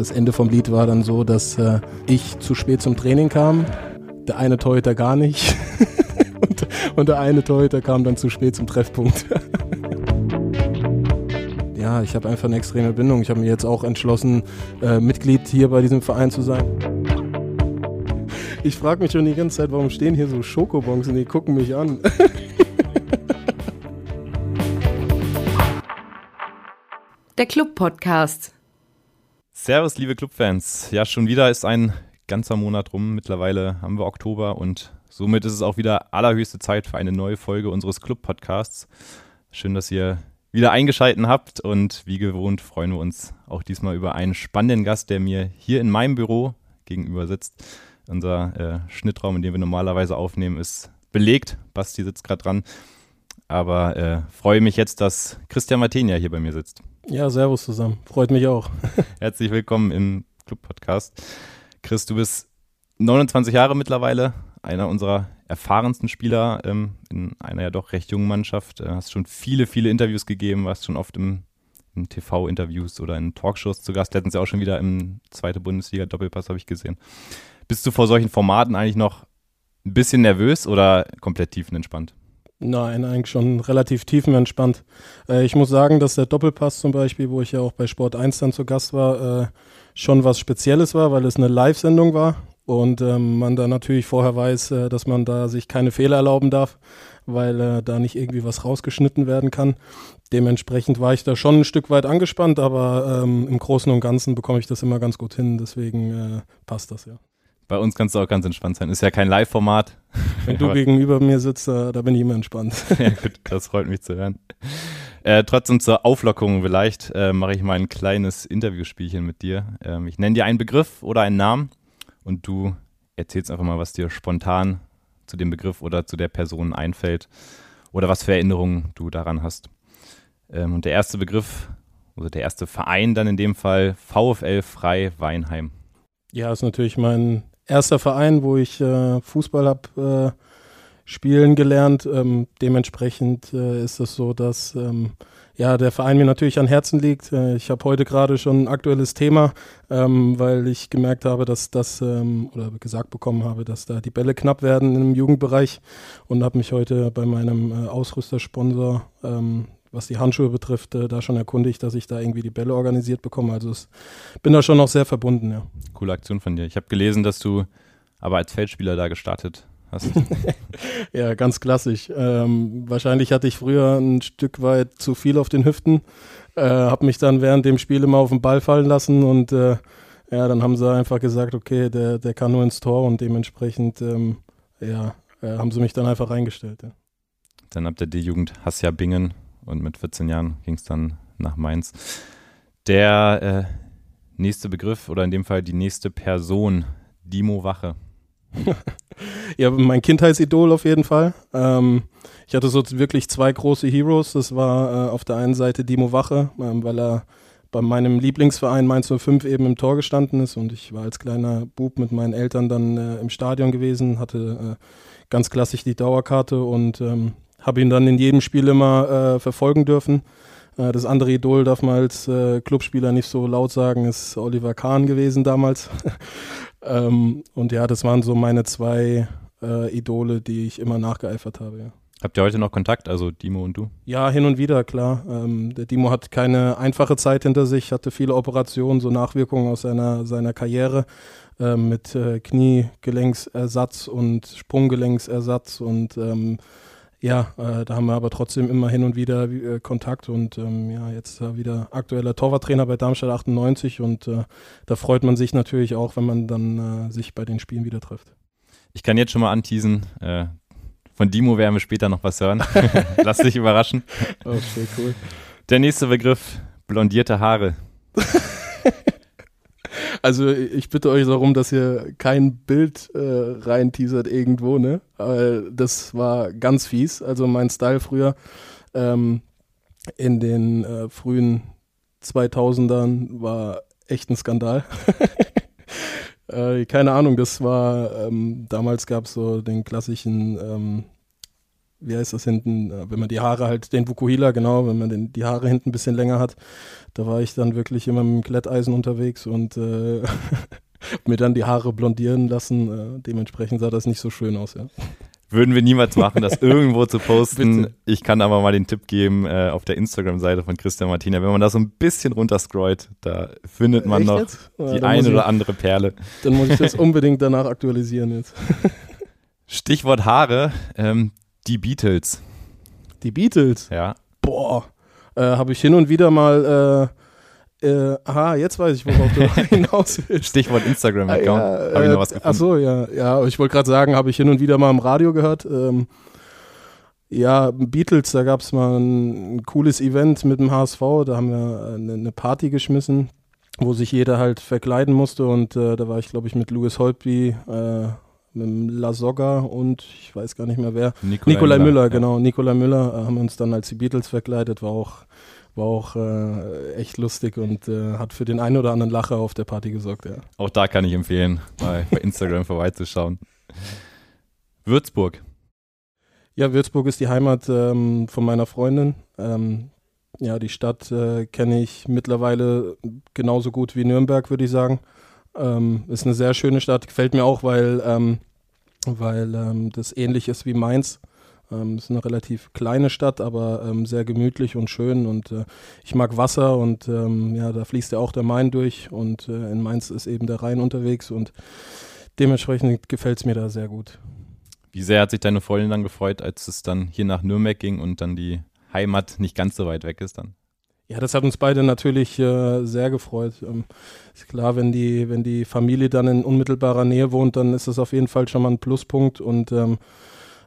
das Ende vom Lied war dann so, dass äh, ich zu spät zum Training kam, der eine Torhüter gar nicht und, und der eine Torhüter kam dann zu spät zum Treffpunkt. ja, ich habe einfach eine extreme Bindung. Ich habe mir jetzt auch entschlossen, äh, Mitglied hier bei diesem Verein zu sein. Ich frage mich schon die ganze Zeit, warum stehen hier so Schokobons und die gucken mich an. Der Club-Podcast. Servus, liebe Clubfans. Ja, schon wieder ist ein ganzer Monat rum. Mittlerweile haben wir Oktober und somit ist es auch wieder allerhöchste Zeit für eine neue Folge unseres Club-Podcasts. Schön, dass ihr wieder eingeschaltet habt und wie gewohnt freuen wir uns auch diesmal über einen spannenden Gast, der mir hier in meinem Büro gegenüber sitzt. Unser äh, Schnittraum, in dem wir normalerweise aufnehmen, ist belegt. Basti sitzt gerade dran. Aber äh, freue mich jetzt, dass Christian Martenia hier bei mir sitzt. Ja, servus zusammen. Freut mich auch. Herzlich willkommen im Club-Podcast. Chris, du bist 29 Jahre mittlerweile, einer unserer erfahrensten Spieler ähm, in einer ja doch recht jungen Mannschaft. Äh, hast schon viele, viele Interviews gegeben, warst schon oft im, in TV-Interviews oder in Talkshows zu Gast. Letztens ja auch schon wieder im zweite Bundesliga-Doppelpass, habe ich gesehen. Bist du vor solchen Formaten eigentlich noch ein bisschen nervös oder komplett tiefenentspannt? Nein, eigentlich schon relativ tiefenentspannt. Äh, ich muss sagen, dass der Doppelpass zum Beispiel, wo ich ja auch bei Sport 1 dann zu Gast war, äh, schon was Spezielles war, weil es eine Live-Sendung war und ähm, man da natürlich vorher weiß, äh, dass man da sich keine Fehler erlauben darf, weil äh, da nicht irgendwie was rausgeschnitten werden kann. Dementsprechend war ich da schon ein Stück weit angespannt, aber ähm, im Großen und Ganzen bekomme ich das immer ganz gut hin, deswegen äh, passt das ja. Bei uns kannst du auch ganz entspannt sein. Ist ja kein Live-Format. Wenn du gegenüber mir sitzt, da, da bin ich immer entspannt. ja, gut, das freut mich zu hören. Äh, trotzdem zur Auflockerung vielleicht äh, mache ich mal ein kleines Interviewspielchen mit dir. Ähm, ich nenne dir einen Begriff oder einen Namen und du erzählst einfach mal, was dir spontan zu dem Begriff oder zu der Person einfällt oder was für Erinnerungen du daran hast. Ähm, und der erste Begriff, oder der erste Verein dann in dem Fall VfL Frei Weinheim. Ja, ist natürlich mein erster Verein, wo ich äh, Fußball habe äh, spielen gelernt. Ähm, dementsprechend äh, ist es so, dass ähm, ja, der Verein mir natürlich an Herzen liegt. Äh, ich habe heute gerade schon ein aktuelles Thema, ähm, weil ich gemerkt habe, dass das ähm, oder gesagt bekommen habe, dass da die Bälle knapp werden im Jugendbereich und habe mich heute bei meinem äh, Ausrüstersponsor ähm, was die Handschuhe betrifft, äh, da schon erkundigt, dass ich da irgendwie die Bälle organisiert bekomme. Also es, bin da schon noch sehr verbunden, ja. Coole Aktion von dir. Ich habe gelesen, dass du aber als Feldspieler da gestartet hast. ja, ganz klassisch. Ähm, wahrscheinlich hatte ich früher ein Stück weit zu viel auf den Hüften, äh, habe mich dann während dem Spiel immer auf den Ball fallen lassen und äh, ja, dann haben sie einfach gesagt, okay, der, der kann nur ins Tor und dementsprechend ähm, ja, äh, haben sie mich dann einfach reingestellt. Ja. Dann habt ihr die Jugend Hassia Bingen und mit 14 Jahren ging es dann nach Mainz. Der äh, nächste Begriff oder in dem Fall die nächste Person, Dimo Wache. ja, mein Kindheitsidol auf jeden Fall. Ähm, ich hatte so wirklich zwei große Heroes. Das war äh, auf der einen Seite Dimo Wache, ähm, weil er bei meinem Lieblingsverein Mainz 05 eben im Tor gestanden ist und ich war als kleiner Bub mit meinen Eltern dann äh, im Stadion gewesen, hatte äh, ganz klassisch die Dauerkarte und ähm, habe ihn dann in jedem Spiel immer äh, verfolgen dürfen. Äh, das andere Idol darf man als äh, Clubspieler nicht so laut sagen, ist Oliver Kahn gewesen damals. ähm, und ja, das waren so meine zwei äh, Idole, die ich immer nachgeeifert habe. Ja. Habt ihr heute noch Kontakt, also Dimo und du? Ja, hin und wieder, klar. Ähm, der Dimo hat keine einfache Zeit hinter sich, hatte viele Operationen, so Nachwirkungen aus seiner, seiner Karriere äh, mit äh, Kniegelenksersatz und Sprunggelenksersatz und ähm, ja, äh, da haben wir aber trotzdem immer hin und wieder äh, Kontakt und ähm, ja, jetzt äh, wieder aktueller Torwarttrainer bei Darmstadt 98 und äh, da freut man sich natürlich auch, wenn man dann äh, sich bei den Spielen wieder trifft. Ich kann jetzt schon mal anteasen, äh, von Dimo werden wir später noch was hören. Lass dich überraschen. Okay, cool. Der nächste Begriff, blondierte Haare. Also ich bitte euch darum, dass ihr kein Bild äh, rein teasert irgendwo, ne? Weil das war ganz fies. Also mein Style früher ähm, in den äh, frühen 2000ern war echt ein Skandal. äh, keine Ahnung, das war, ähm, damals gab es so den klassischen ähm, wie heißt das hinten, äh, wenn man die Haare halt, den Vukuhila, genau, wenn man den, die Haare hinten ein bisschen länger hat, da war ich dann wirklich immer mit dem Glätteisen unterwegs und äh, mir dann die Haare blondieren lassen. Äh, dementsprechend sah das nicht so schön aus, ja. Würden wir niemals machen, das irgendwo zu posten. ich kann aber mal den Tipp geben äh, auf der Instagram-Seite von Christian Martina. Wenn man da so ein bisschen runterscrollt, da findet man Echt noch jetzt? die ja, eine oder andere Perle. Dann muss ich das unbedingt danach aktualisieren jetzt. Stichwort Haare, ähm, die Beatles. Die Beatles? Ja. Boah, äh, habe ich hin und wieder mal äh, äh, aha, jetzt weiß ich, worauf du hinaus willst. Stichwort Instagram-Account. Ah, ja, habe ich noch was äh, gefunden? Achso, ja. Ja, ich wollte gerade sagen, habe ich hin und wieder mal im Radio gehört. Ähm, ja, Beatles, da gab es mal ein, cooles Event mit dem HSV. Da haben wir eine, eine Party geschmissen, wo sich jeder halt verkleiden musste. Und äh, da war ich, glaube ich, mit Louis Holtby, äh, mit dem Lasogga und ich weiß gar nicht mehr wer. Nikolai, Nikolai Müller, Müller ja. genau. Nikolai Müller äh, haben uns dann als die Beatles verkleidet, war auch war auch äh, echt lustig und äh, hat für den einen oder anderen Lacher auf der Party gesorgt, ja. Auch da kann ich empfehlen, mal bei Instagram vorbeizuschauen. Würzburg. Ja, Würzburg ist die Heimat ähm, von meiner Freundin. Ähm, ja, die Stadt äh, kenne ich mittlerweile genauso gut wie Nürnberg, würde ich sagen. Ähm, ist eine sehr schöne Stadt, gefällt mir auch, weil, ähm, weil ähm, das ähnlich ist wie Mainz. Ähm, ist eine relativ kleine Stadt, aber ähm, sehr gemütlich und schön und äh, ich mag Wasser und ähm, ja, da fließt ja auch der Main durch und äh, in Mainz ist eben der Rhein unterwegs und dementsprechend gefällt es mir da sehr gut. Wie sehr hat sich deine Freundin dann gefreut, als es dann hier nach Nürnberg ging und dann die Heimat nicht ganz so weit weg ist dann? Ja, das hat uns beide natürlich äh, sehr gefreut. Ähm, ist klar, wenn die, wenn die Familie dann in unmittelbarer Nähe wohnt, dann ist das auf jeden Fall schon mal ein Pluspunkt und ähm,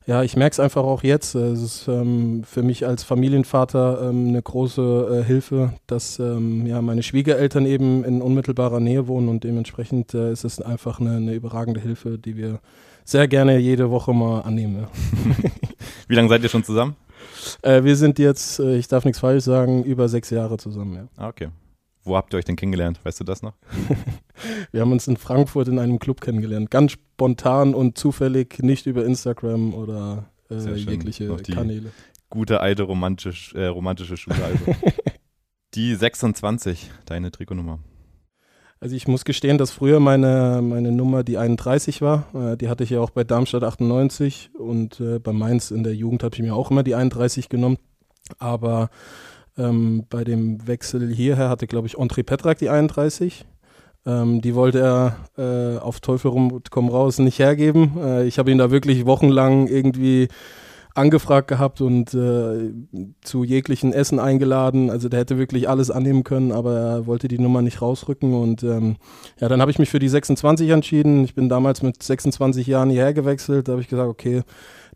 ja, ich merke es einfach auch jetzt. Es ist ähm, für mich als Familienvater ähm, eine große äh, Hilfe, dass ähm, ja, meine Schwiegereltern eben in unmittelbarer Nähe wohnen und dementsprechend äh, ist es einfach eine, eine, überragende Hilfe, die wir sehr gerne jede Woche mal annehmen. Ja. Wie lange seid ihr schon zusammen? Äh, wir sind jetzt, äh, ich darf nichts falsch sagen, über sechs Jahre zusammen. Ja. Ah, okay. Wo habt ihr euch denn kennengelernt? Weißt du das noch? wir haben uns in Frankfurt in einem Club kennengelernt. Ganz spontan und zufällig, nicht über Instagram oder äh, jegliche Kanäle. Gute alte romantisch, äh, romantische Schule also. die 26, deine Trikotnummer. Also ich muss gestehen, dass früher meine, meine Nummer die 31 war. Äh, die hatte ich ja auch bei Darmstadt 98 und äh, bei Mainz in der Jugend habe ich mir auch immer die 31 genommen. Aber ähm, bei dem Wechsel hierher hatte, glaube ich, André Petrak die 31. Ähm, die wollte er äh, auf Teufel rum, komm raus nicht hergeben. Äh, ich habe ihn da wirklich wochenlang irgendwie angefragt gehabt und äh, zu jeglichen Essen eingeladen. Also der hätte wirklich alles annehmen können, aber er wollte die Nummer nicht rausrücken. Und ähm, ja, dann habe ich mich für die 26 entschieden. Ich bin damals mit 26 Jahren hierher gewechselt. Da habe ich gesagt, okay,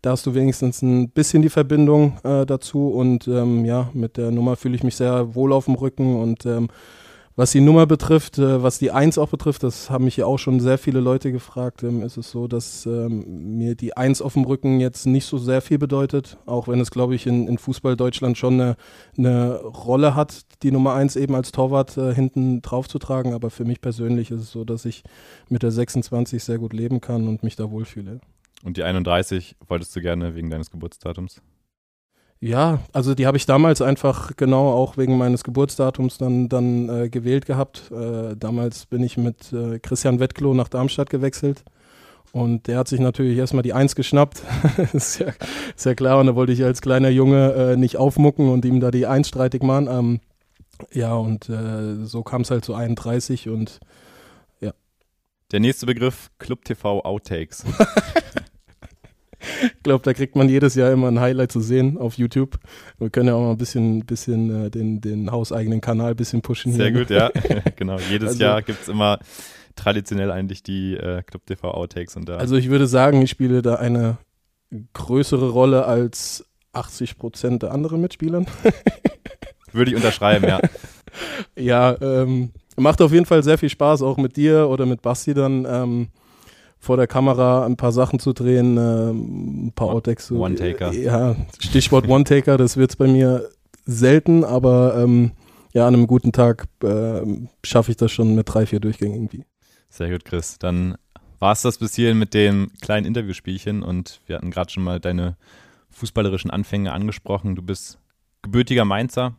da hast du wenigstens ein bisschen die Verbindung äh, dazu und ähm, ja, mit der Nummer fühle ich mich sehr wohl auf dem Rücken und ähm, was die Nummer betrifft, äh, was die Eins auch betrifft, das haben mich ja auch schon sehr viele Leute gefragt, ähm, ist es so, dass ähm, mir die Eins auf dem Rücken jetzt nicht so sehr viel bedeutet, auch wenn es, glaube ich, in, in Fußball Deutschland schon eine, eine Rolle hat, die Nummer Eins eben als Torwart äh, hinten drauf zu tragen. Aber für mich persönlich ist es so, dass ich mit der 26 sehr gut leben kann und mich da wohlfühle. Und die 31 wolltest du gerne wegen deines Geburtsdatums? Ja, also die habe ich damals einfach genau auch wegen meines Geburtsdatums dann, dann äh, gewählt gehabt. Äh, damals bin ich mit äh, Christian Wettklo nach Darmstadt gewechselt. Und der hat sich natürlich erstmal die Eins geschnappt. ist, ja, ist ja klar. Und da wollte ich als kleiner Junge äh, nicht aufmucken und ihm da die Eins streitig machen. Ähm, ja, und äh, so kam es halt zu 31 und ja. Der nächste Begriff, Club TV Outtakes. Ich glaube, da kriegt man jedes Jahr immer ein Highlight zu sehen auf YouTube. Wir können ja auch mal ein bisschen, bisschen äh, den, den hauseigenen Kanal ein bisschen pushen. Sehr hier. gut, ja. genau. Jedes also, Jahr gibt es immer traditionell eigentlich die äh, Club TV Outtakes. Und da also ich würde sagen, ich spiele da eine größere Rolle als 80 Prozent der anderen Mitspielern. würde ich unterschreiben, ja. ja, ähm, macht auf jeden Fall sehr viel Spaß, auch mit dir oder mit Basti dann. Ähm, vor der Kamera ein paar Sachen zu drehen, äh, ein paar Outtakes. One-Taker. Ja, Stichwort One-Taker, das wird es bei mir selten, aber ähm, ja, an einem guten Tag äh, schaffe ich das schon mit drei, vier Durchgängen irgendwie. Sehr gut, Chris. Dann war es das bis hierhin mit dem kleinen Interviewspielchen und wir hatten gerade schon mal deine fußballerischen Anfänge angesprochen. Du bist gebürtiger Mainzer.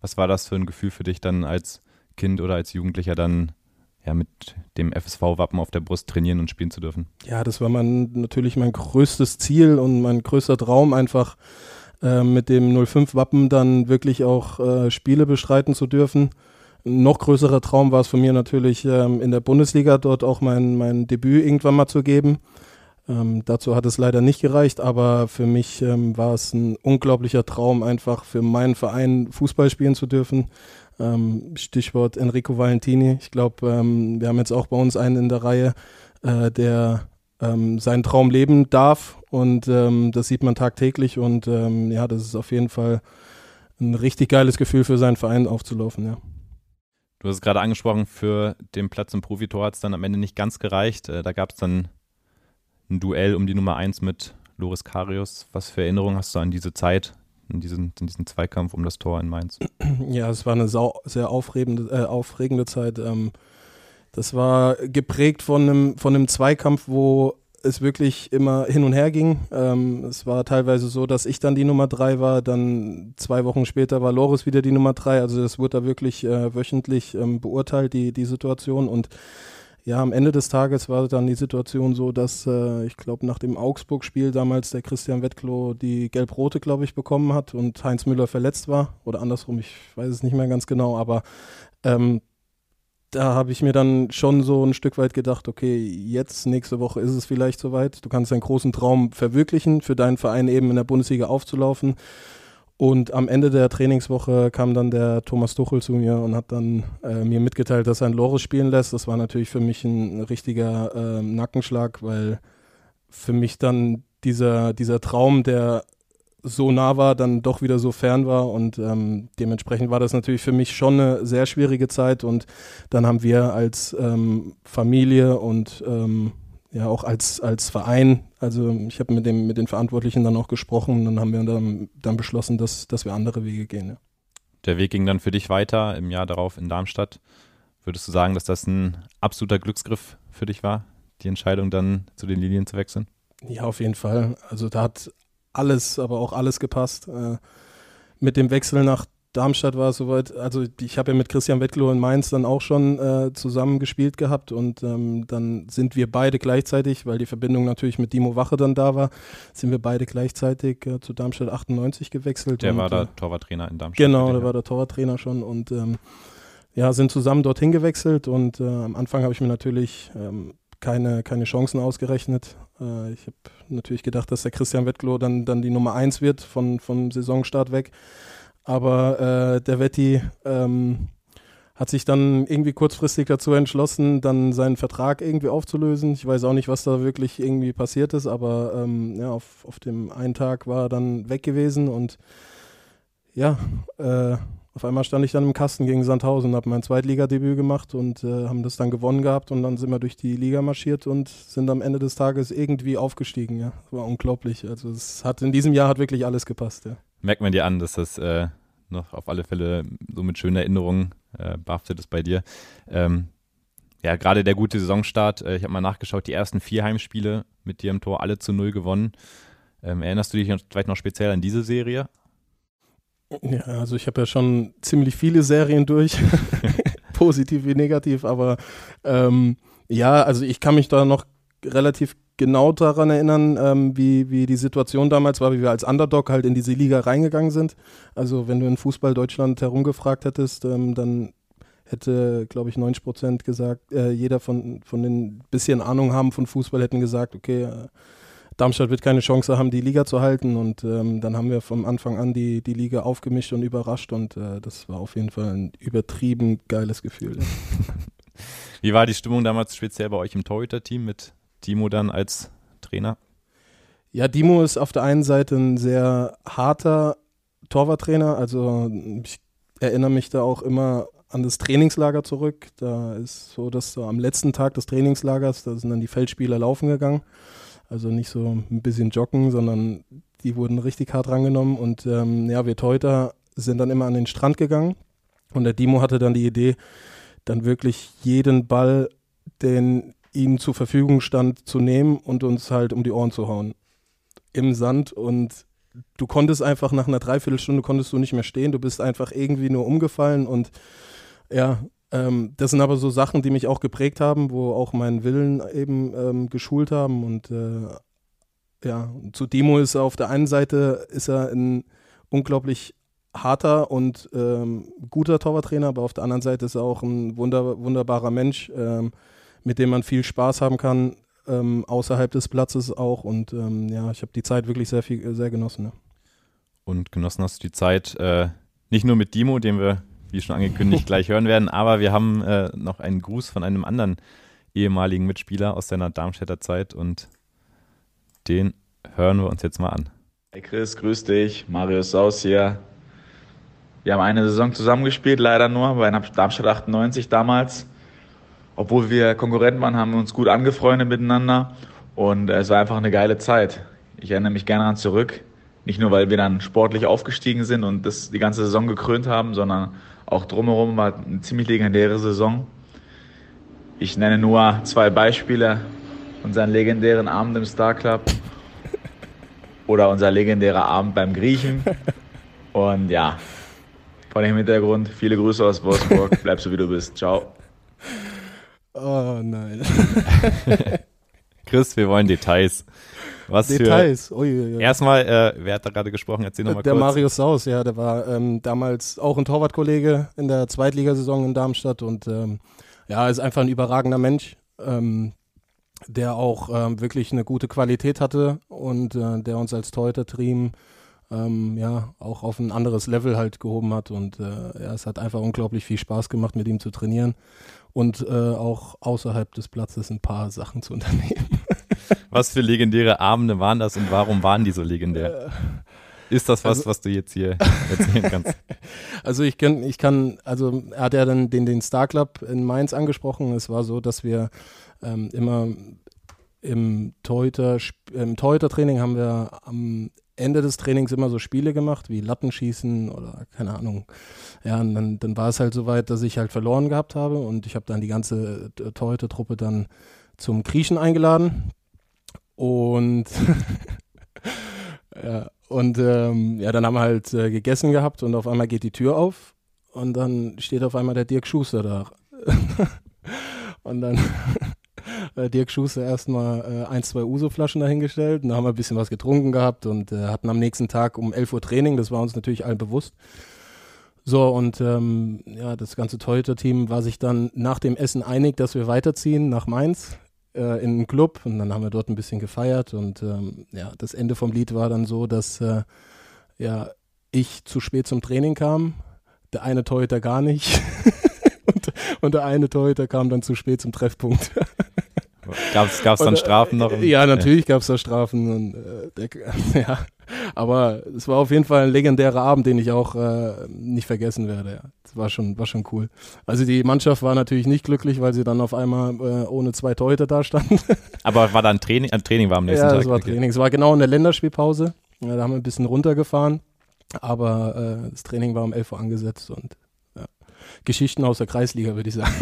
Was war das für ein Gefühl für dich dann als Kind oder als Jugendlicher dann ja, mit dem FSV-Wappen auf der Brust trainieren und spielen zu dürfen? Ja, das war mein, natürlich mein größtes Ziel und mein größter Traum, einfach äh, mit dem 05-Wappen dann wirklich auch äh, Spiele bestreiten zu dürfen. Ein noch größerer Traum war es von mir natürlich, ähm, in der Bundesliga dort auch mein, mein Debüt irgendwann mal zu geben. Ähm, dazu hat es leider nicht gereicht, aber für mich ähm, war es ein unglaublicher Traum, einfach für meinen Verein Fußball spielen zu dürfen. Ähm, Stichwort Enrico Valentini. Ich glaube, ähm, wir haben jetzt auch bei uns einen in der Reihe, äh, der ähm, seinen Traum leben darf und ähm, das sieht man tagtäglich und ja, das ist auf jeden Fall ein richtig geiles Gefühl für seinen Verein aufzulaufen, ja. Du hast es gerade angesprochen, für den Platz im Profitor hat es dann am Ende nicht ganz gereicht. Äh, da gab es dann ein Duell um die Nummer 1 mit Loris Karius. Was für Erinnerungen hast du an diese Zeit, in diesen, in diesen Zweikampf um das Tor in Mainz? Ja, es war eine sau, sehr aufregende, äh, aufregende Zeit. Ähm, das war geprägt von einem, von einem Zweikampf, wo es wirklich immer hin und her ging. Ähm, es war teilweise so, dass ich dann die Nummer 3 war, dann zwei Wochen später war Loris wieder die Nummer 3. Also das wurde da wirklich äh, wöchentlich ähm, beurteilt, die, die Situation. Und ja, am Ende des Tages war dann die Situation so, dass äh, ich glaube, nach dem Augsburg-Spiel damals der Christian Wettklo die Gelb-Rote, glaube ich, bekommen hat und Heinz Müller verletzt war. Oder andersrum, ich weiß es nicht mehr ganz genau, aber ähm, da habe ich mir dann schon so ein Stück weit gedacht, okay, jetzt nächste Woche ist es vielleicht soweit. Du kannst deinen großen Traum verwirklichen, für deinen Verein eben in der Bundesliga aufzulaufen. Und am Ende der Trainingswoche kam dann der Thomas Tuchel zu mir und hat dann äh, mir mitgeteilt, dass er ein Loris spielen lässt. Das war natürlich für mich ein, richtiger äh, Nackenschlag, weil für mich dann dieser, dieser Traum, der so nah war, dann doch wieder so fern war. Und ähm, dementsprechend war das natürlich für mich schon eine sehr schwierige Zeit. Und dann haben wir als ähm, Familie und ähm, ja auch als, als Verein, also ich habe mit, mit den Verantwortlichen dann auch gesprochen und dann haben wir dann, dann beschlossen, dass, dass wir andere Wege gehen. Ja. Der Weg ging dann für dich weiter im Jahr darauf in Darmstadt. Würdest du sagen, dass das ein absoluter Glücksgriff für dich war, die Entscheidung dann zu den Linien zu wechseln? Ja, auf jeden Fall. Also da hat alles, aber auch alles gepasst. Äh, mit dem Wechsel nach Darmstadt war es soweit, also ich habe ja mit Christian Wettlow in Mainz dann auch schon äh, zusammen gespielt gehabt und ähm, dann sind wir beide gleichzeitig, weil die Verbindung natürlich mit Dimo Wache dann da war, sind wir beide gleichzeitig äh, zu Darmstadt 98 gewechselt. Der und, war der äh, Torwarttrainer in Darmstadt. Genau, der war der Torwarttrainer schon und ähm, ja, sind zusammen dorthin gewechselt und äh, am Anfang habe ich mir natürlich ähm, keine, keine Chancen ausgerechnet. Äh, ich habe natürlich gedacht, dass der Christian Wettlow dann, dann die Nummer 1 wird von, vom Saisonstart weg. Aber äh, der Vetti ähm, hat sich dann irgendwie kurzfristig dazu entschlossen, dann seinen Vertrag irgendwie aufzulösen. Ich weiß auch nicht, was da wirklich irgendwie passiert ist, aber ähm, ja, auf, auf dem einen Tag war er dann weg gewesen und ja, äh, auf einmal stand ich dann im Kasten gegen Sandhausen, habe mein Zweitligadebüt gemacht und äh, haben das dann gewonnen gehabt und dann sind wir durch die Liga marschiert und sind am Ende des Tages irgendwie aufgestiegen. Ja, das war unglaublich. Also es hat in diesem Jahr hat wirklich alles gepasst. Ja. Merkt man dir an, dass das äh, noch auf alle Fälle so mit schönen Erinnerungen äh, behaftet ist bei dir. Ähm, ja, gerade der gute Saisonstart. Äh, ich habe mal nachgeschaut, die ersten vier Heimspiele mit dir im Tor alle zu null gewonnen. Ähm, erinnerst du dich vielleicht noch speziell an diese Serie? Ja, also ich habe ja schon ziemlich viele Serien durch, positiv wie negativ, aber ähm, ja, also ich kann mich da noch relativ genau daran erinnern, ähm, wie, wie die Situation damals war, wie wir als Underdog halt in diese Liga reingegangen sind. Also wenn du in Fußball Deutschland herumgefragt hättest, ähm, dann hätte, glaube ich, 90 Prozent gesagt, äh, jeder von, von den bisschen Ahnung haben von Fußball hätten gesagt, okay, äh, Darmstadt wird keine Chance haben, die Liga zu halten. Und ähm, dann haben wir vom Anfang an die, die Liga aufgemischt und überrascht. Und äh, das war auf jeden Fall ein übertrieben geiles Gefühl. Wie war die Stimmung damals speziell bei euch im Torhüter-Team mit Timo dann als Trainer? Ja, Dimo ist auf der einen Seite ein sehr harter Torwarttrainer. Also ich erinnere mich da auch immer an das Trainingslager zurück. Da ist so, dass so am letzten Tag des Trainingslagers, da sind dann die Feldspieler laufen gegangen. Also nicht so ein bisschen joggen, sondern die wurden richtig hart rangenommen. Und ähm, ja, wir Teuter sind dann immer an den Strand gegangen. Und der Dimo hatte dann die Idee, dann wirklich jeden Ball, den ihnen zur Verfügung stand, zu nehmen und uns halt um die Ohren zu hauen. Im Sand. Und du konntest einfach nach einer Dreiviertelstunde konntest du nicht mehr stehen, du bist einfach irgendwie nur umgefallen und ja, ähm, das sind aber so Sachen, die mich auch geprägt haben, wo auch meinen Willen eben ähm, geschult haben und äh, ja, zu Demo ist er auf der einen Seite ist er ein unglaublich harter und ähm, guter Torwarttrainer, aber auf der anderen Seite ist er auch ein wunder, wunderbarer Mensch, ähm, mit dem man viel Spaß haben kann, ähm, außerhalb des Platzes auch. Und ähm, ja, ich habe die Zeit wirklich sehr viel, sehr genossen. Ja. Und genossen hast du die Zeit äh, nicht nur mit Dimo, den wir, wie schon angekündigt, gleich hören werden, aber wir haben äh, noch einen Gruß von einem anderen ehemaligen Mitspieler aus deiner Darmstädter Zeit und den hören wir uns jetzt mal an. Hey Chris, grüß dich. Marius Saus hier. Wir haben eine Saison zusammengespielt, leider nur bei Darmstadt 98 damals. Obwohl wir Konkurrenten waren, haben wir uns gut angefreundet miteinander und es war einfach eine geile Zeit. Ich erinnere mich gerne daran zurück. Nicht nur, weil wir dann sportlich aufgestiegen sind und das die ganze Saison gekrönt haben, sondern auch drumherum war eine ziemlich legendäre Saison. Ich nenne nur zwei Beispiele. Unseren legendären Abend im Star Club oder unser legendärer Abend beim Griechen. Und ja, vor dem Hintergrund, viele Grüße aus Wolfsburg. Bleib so wie du bist. Ciao. Oh nein. Chris, wir wollen Details. Was Details. Für, Uiuiui. Erstmal, äh, wer hat da gerade gesprochen? Erzähl nochmal kurz. Der Marius Saus, ja, der war ähm, damals auch ein Torwartkollege in der Zweitligasaison in Darmstadt und ähm, ja, ist einfach ein überragender Mensch, ähm, der auch ähm, wirklich eine gute Qualität hatte und äh, der uns als Torhüter-Team ähm, ja, auch auf ein anderes Level halt gehoben hat. Und äh, ja, es hat einfach unglaublich viel Spaß gemacht, mit ihm zu trainieren und äh, auch außerhalb des Platzes ein paar Sachen zu unternehmen. Was für legendäre Abende waren das und warum waren die so legendär? Äh, ist das was, also, was du jetzt hier erzählen kannst? Also ich kann, ich kann, also er hat ja dann den, den Star Club in Mainz angesprochen. Es war so, dass wir ähm, immer im Torhüter, im Torhüter-Training haben wir am Ende des Trainings immer so Spiele gemacht, wie Lattenschießen oder keine Ahnung. Ja, und dann, dann war es halt so weit, dass ich halt verloren gehabt habe und ich habe dann die ganze äh, Torhüter-Truppe dann zum Kriechen eingeladen. Und ja, und ähm, ja, dann haben wir halt äh, gegessen gehabt und auf einmal geht die Tür auf und dann steht auf einmal der Dirk Schuster da. und dann äh, Dirk Schuster erstmal äh, ein, zwei Uso-Flaschen dahingestellt. Und dann haben wir ein bisschen was getrunken gehabt und äh, hatten am nächsten Tag um 11 Uhr Training. Das war uns natürlich allen bewusst. So, und ähm, ja, das ganze Torhüter-Team war sich dann nach dem Essen einig, dass wir weiterziehen nach Mainz äh, in einen Club. Und dann haben wir dort ein bisschen gefeiert. Und ähm, ja, das Ende vom Lied war dann so, dass äh, ja, ich zu spät zum Training kam, der eine Torhüter gar nicht. und, und der eine Torhüter kam dann zu spät zum Treffpunkt. Gab es dann Strafen noch? Ja, natürlich gab es da Strafen. Und, äh, der, ja. Aber es war auf jeden Fall ein legendärer Abend, den ich auch äh, nicht vergessen werde. Ja. Das war schon, war schon cool. Also die Mannschaft war natürlich nicht glücklich, weil sie dann auf einmal äh, ohne zwei Torhüter da standen. Aber war dann Training? Ein Training war am nächsten ja, Tag? Ja, es war Training. Es war genau in der Länderspielpause. Ja, da haben wir ein bisschen runtergefahren. Aber äh, das Training war um 11 Uhr angesetzt und. Geschichten aus der Kreisliga, würde ich sagen.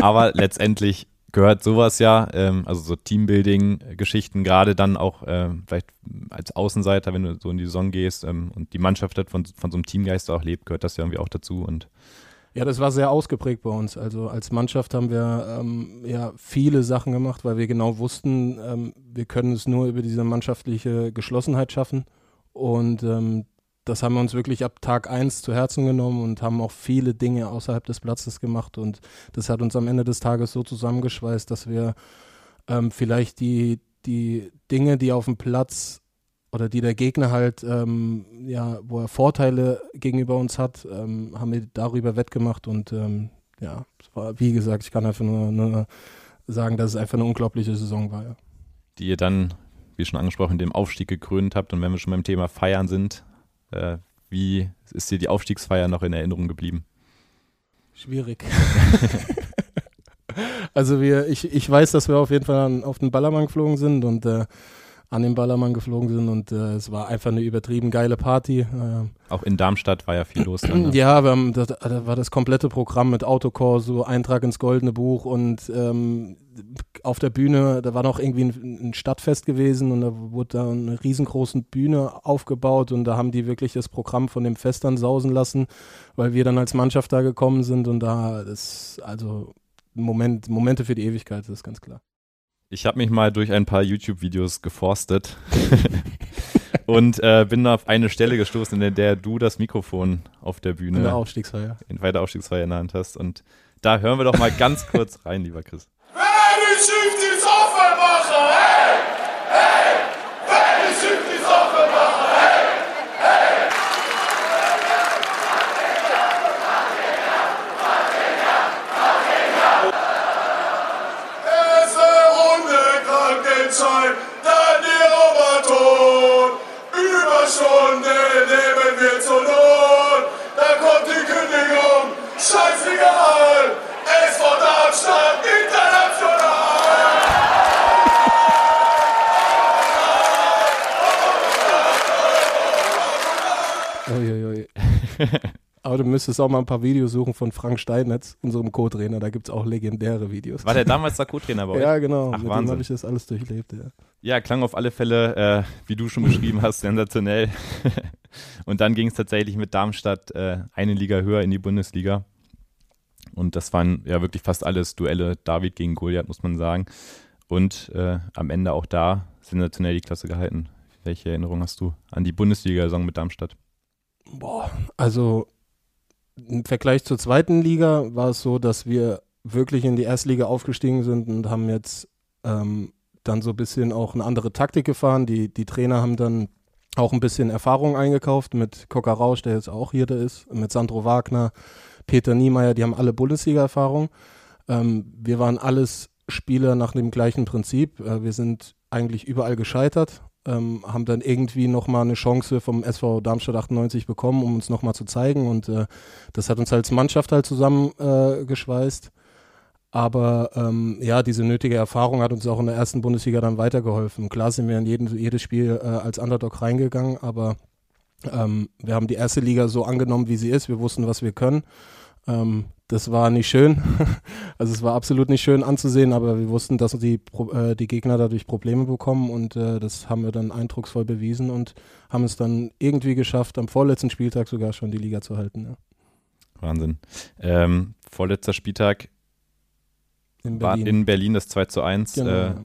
Aber letztendlich gehört sowas ja, ähm, also so Teambuilding-Geschichten, gerade dann auch äh, vielleicht als Außenseiter, wenn du so in die Saison gehst ähm, und die Mannschaft hat von, von so einem Teamgeist auch lebt, gehört das ja irgendwie auch dazu und ja, das war sehr ausgeprägt bei uns. Also als Mannschaft haben wir ähm, ja viele Sachen gemacht, weil wir genau wussten, ähm, wir können es nur über diese mannschaftliche Geschlossenheit schaffen. Und ähm, das haben wir uns wirklich ab Tag 1 zu Herzen genommen und haben auch viele Dinge außerhalb des Platzes gemacht. Und das hat uns am Ende des Tages so zusammengeschweißt, dass wir ähm, vielleicht die, die Dinge, die auf dem Platz oder die der Gegner halt, ähm, ja, wo er Vorteile gegenüber uns hat, ähm, haben wir darüber wettgemacht. Und ähm, ja, war, wie gesagt, ich kann einfach nur, nur, sagen, dass es einfach eine unglaubliche Saison war. Ja. Die ihr dann, wie schon angesprochen, dem Aufstieg gekrönt habt. Und wenn wir schon beim Thema Feiern sind, äh, wie ist dir die Aufstiegsfeier noch in Erinnerung geblieben? Schwierig. also wir, ich, ich weiß, dass wir auf jeden Fall an, auf den Ballermann geflogen sind und äh, an den Ballermann geflogen sind und äh, es war einfach eine übertrieben geile Party. Äh, Auch in Darmstadt war ja viel los. Dann, ne? Ja, wir haben, das, das, war das komplette Programm mit Autokorso, Eintrag ins Goldene Buch und ähm, auf der Bühne, da war noch irgendwie ein, ein Stadtfest gewesen und da wurde da eine riesengroße Bühne aufgebaut und da haben die wirklich das Programm von dem Fest dann sausen lassen, weil wir dann als Mannschaft da gekommen sind und da ist also Moment, Momente für die Ewigkeit, das ist ganz klar. Ich habe mich mal durch ein paar YouTube-Videos geforstet und äh, bin auf eine Stelle gestoßen, in der du das Mikrofon auf der Bühne in der Aufstiegsfeier. in weiter Aufstiegsfeier in der Hand hast. Und da hören wir doch mal ganz kurz rein, lieber Chris. Müsstest auch mal ein paar Videos suchen von Frank Steinmetz, unserem Co-Trainer. Da gibt es auch legendäre Videos. War der damals der Co-Trainer bei euch? Ja, genau. Ach, Mit dem Wahnsinn. habe ich das alles durchlebt. Ja. Ja, klang auf alle Fälle, äh, wie du schon beschrieben hast, sensationell. Und dann ging es tatsächlich mit Darmstadt äh, eine Liga höher in die Bundesliga. Und das waren ja wirklich fast alles Duelle David gegen Goliath, muss man sagen. Und äh, am Ende auch da sensationell die Klasse gehalten. Welche Erinnerung hast du an die Bundesliga-Saison mit Darmstadt? Boah, also im Vergleich zur zweiten Liga war es so, dass wir wirklich in die Erstliga aufgestiegen sind und haben jetzt ähm, dann so ein bisschen auch eine andere Taktik gefahren. Die, die Trainer haben dann auch ein bisschen Erfahrung eingekauft mit Coca Rausch, der jetzt auch hier da ist, mit Sandro Wagner, Peter Niemeyer, die haben alle Bundesliga-Erfahrung. Ähm, wir waren alles Spieler nach dem gleichen Prinzip. Äh, wir sind eigentlich überall gescheitert, ähm, haben dann irgendwie nochmal eine Chance vom SV Darmstadt 98 bekommen, um uns nochmal zu zeigen. Und äh, das hat uns als Mannschaft halt zusammengeschweißt. Äh. Aber ähm, ja, diese nötige Erfahrung hat uns auch in der ersten Bundesliga dann weitergeholfen. Klar sind wir in jeden, jedes Spiel äh, als Underdog reingegangen, aber ähm, wir haben die erste Liga so angenommen, wie sie ist. Wir wussten, was wir können. Ähm, das war nicht schön. also es war absolut nicht schön anzusehen, aber wir wussten, dass die, äh, die Gegner dadurch Probleme bekommen und äh, das haben wir dann eindrucksvoll bewiesen und haben es dann irgendwie geschafft, am vorletzten Spieltag sogar schon die Liga zu halten. Ja. Wahnsinn. Ähm, vorletzter Spieltag In war Berlin. in Berlin das 2 zu 1. Genau, Äh, ja.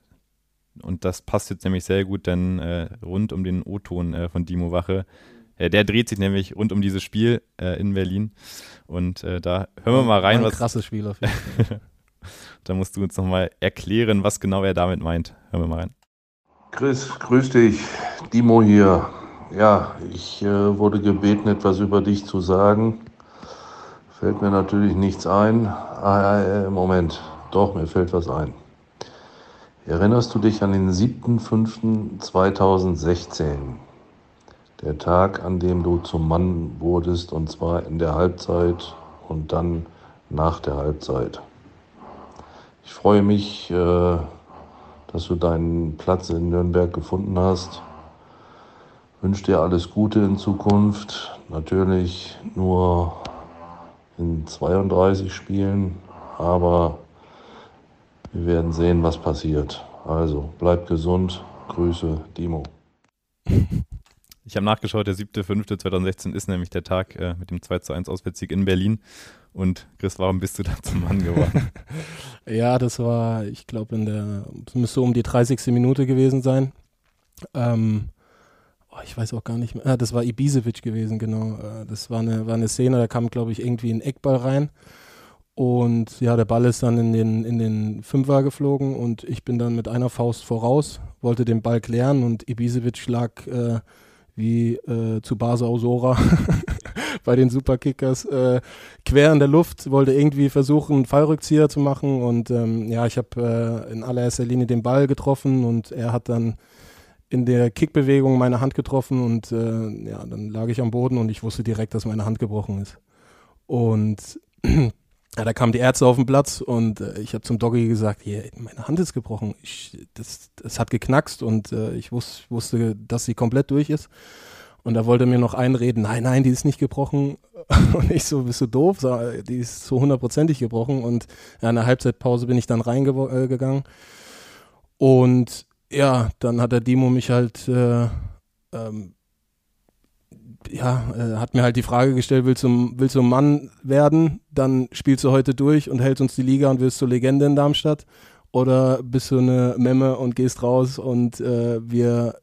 Und das passt jetzt nämlich sehr gut, denn äh, rund um den O-Ton von Dimo Wache, der dreht sich nämlich rund um dieses Spiel äh, in Berlin. Und äh, da hören wir mal rein, Ein was, krasses Spiel auf jeden Fall. da musst du uns nochmal erklären, was genau er damit meint. Hören wir mal rein. Chris, grüß dich. Dimo hier. Ja, ich äh, wurde gebeten, etwas über dich zu sagen. Fällt mir natürlich nichts ein. Ah, äh, Moment, doch, mir fällt was ein. Erinnerst du dich an den 7.5.2016? Der Tag, an dem du zum Mann wurdest, und zwar in der Halbzeit und dann nach der Halbzeit. Ich freue mich, äh, dass du deinen Platz in Nürnberg gefunden hast. Wünsche dir alles Gute in Zukunft. Natürlich nur in 32 Spielen, aber wir werden sehen, was passiert. Also bleib gesund. Grüße, Dimo. Ich habe nachgeschaut, der 7.5.2016 ist nämlich der Tag äh, mit dem 2 zu 1 Auswärtssieg in Berlin. Und Chris, warum bist du da zum Mann geworden? Ja, das war, ich glaube, in der, es müsste um die 30. Minute gewesen sein. Ähm, oh, ich weiß auch gar nicht mehr. Ah, das war Ibisevic gewesen, genau. Äh, das war eine, war eine Szene, da kam, glaube ich, irgendwie ein Eckball rein. Und ja, der Ball ist dann in den, in den Fünfer geflogen und ich bin dann mit einer Faust voraus, wollte den Ball klären und Ibisevic lag äh, wie äh, zu Basa Osora bei den Superkickers äh, quer in der Luft, wollte irgendwie versuchen, einen Fallrückzieher zu machen und ähm, ja, ich habe äh, in allererster Linie den Ball getroffen und er hat dann in der Kickbewegung meine Hand getroffen und äh, ja, dann lag ich am Boden und ich wusste direkt, dass meine Hand gebrochen ist. Und ja, da kamen die Ärzte auf den Platz und äh, ich habe zum Doggy gesagt, hier, meine Hand ist gebrochen. Ich, das, das hat geknackst und äh, ich wus, wusste, dass sie komplett durch ist. Und da wollte mir noch einreden, nein, nein, die ist nicht gebrochen. Und ich so, bist du doof? Die ist so hundertprozentig gebrochen. Und ja, in der Halbzeitpause bin ich dann reingegangen. Äh, und ja, dann hat der Dimo mich halt, äh, ähm, ja, äh, hat mir halt die Frage gestellt, willst du, willst du Mann werden? Dann spielst du heute durch und hältst uns die Liga und wirst zur Legende in Darmstadt. Oder bist du eine Memme und gehst raus und äh, wir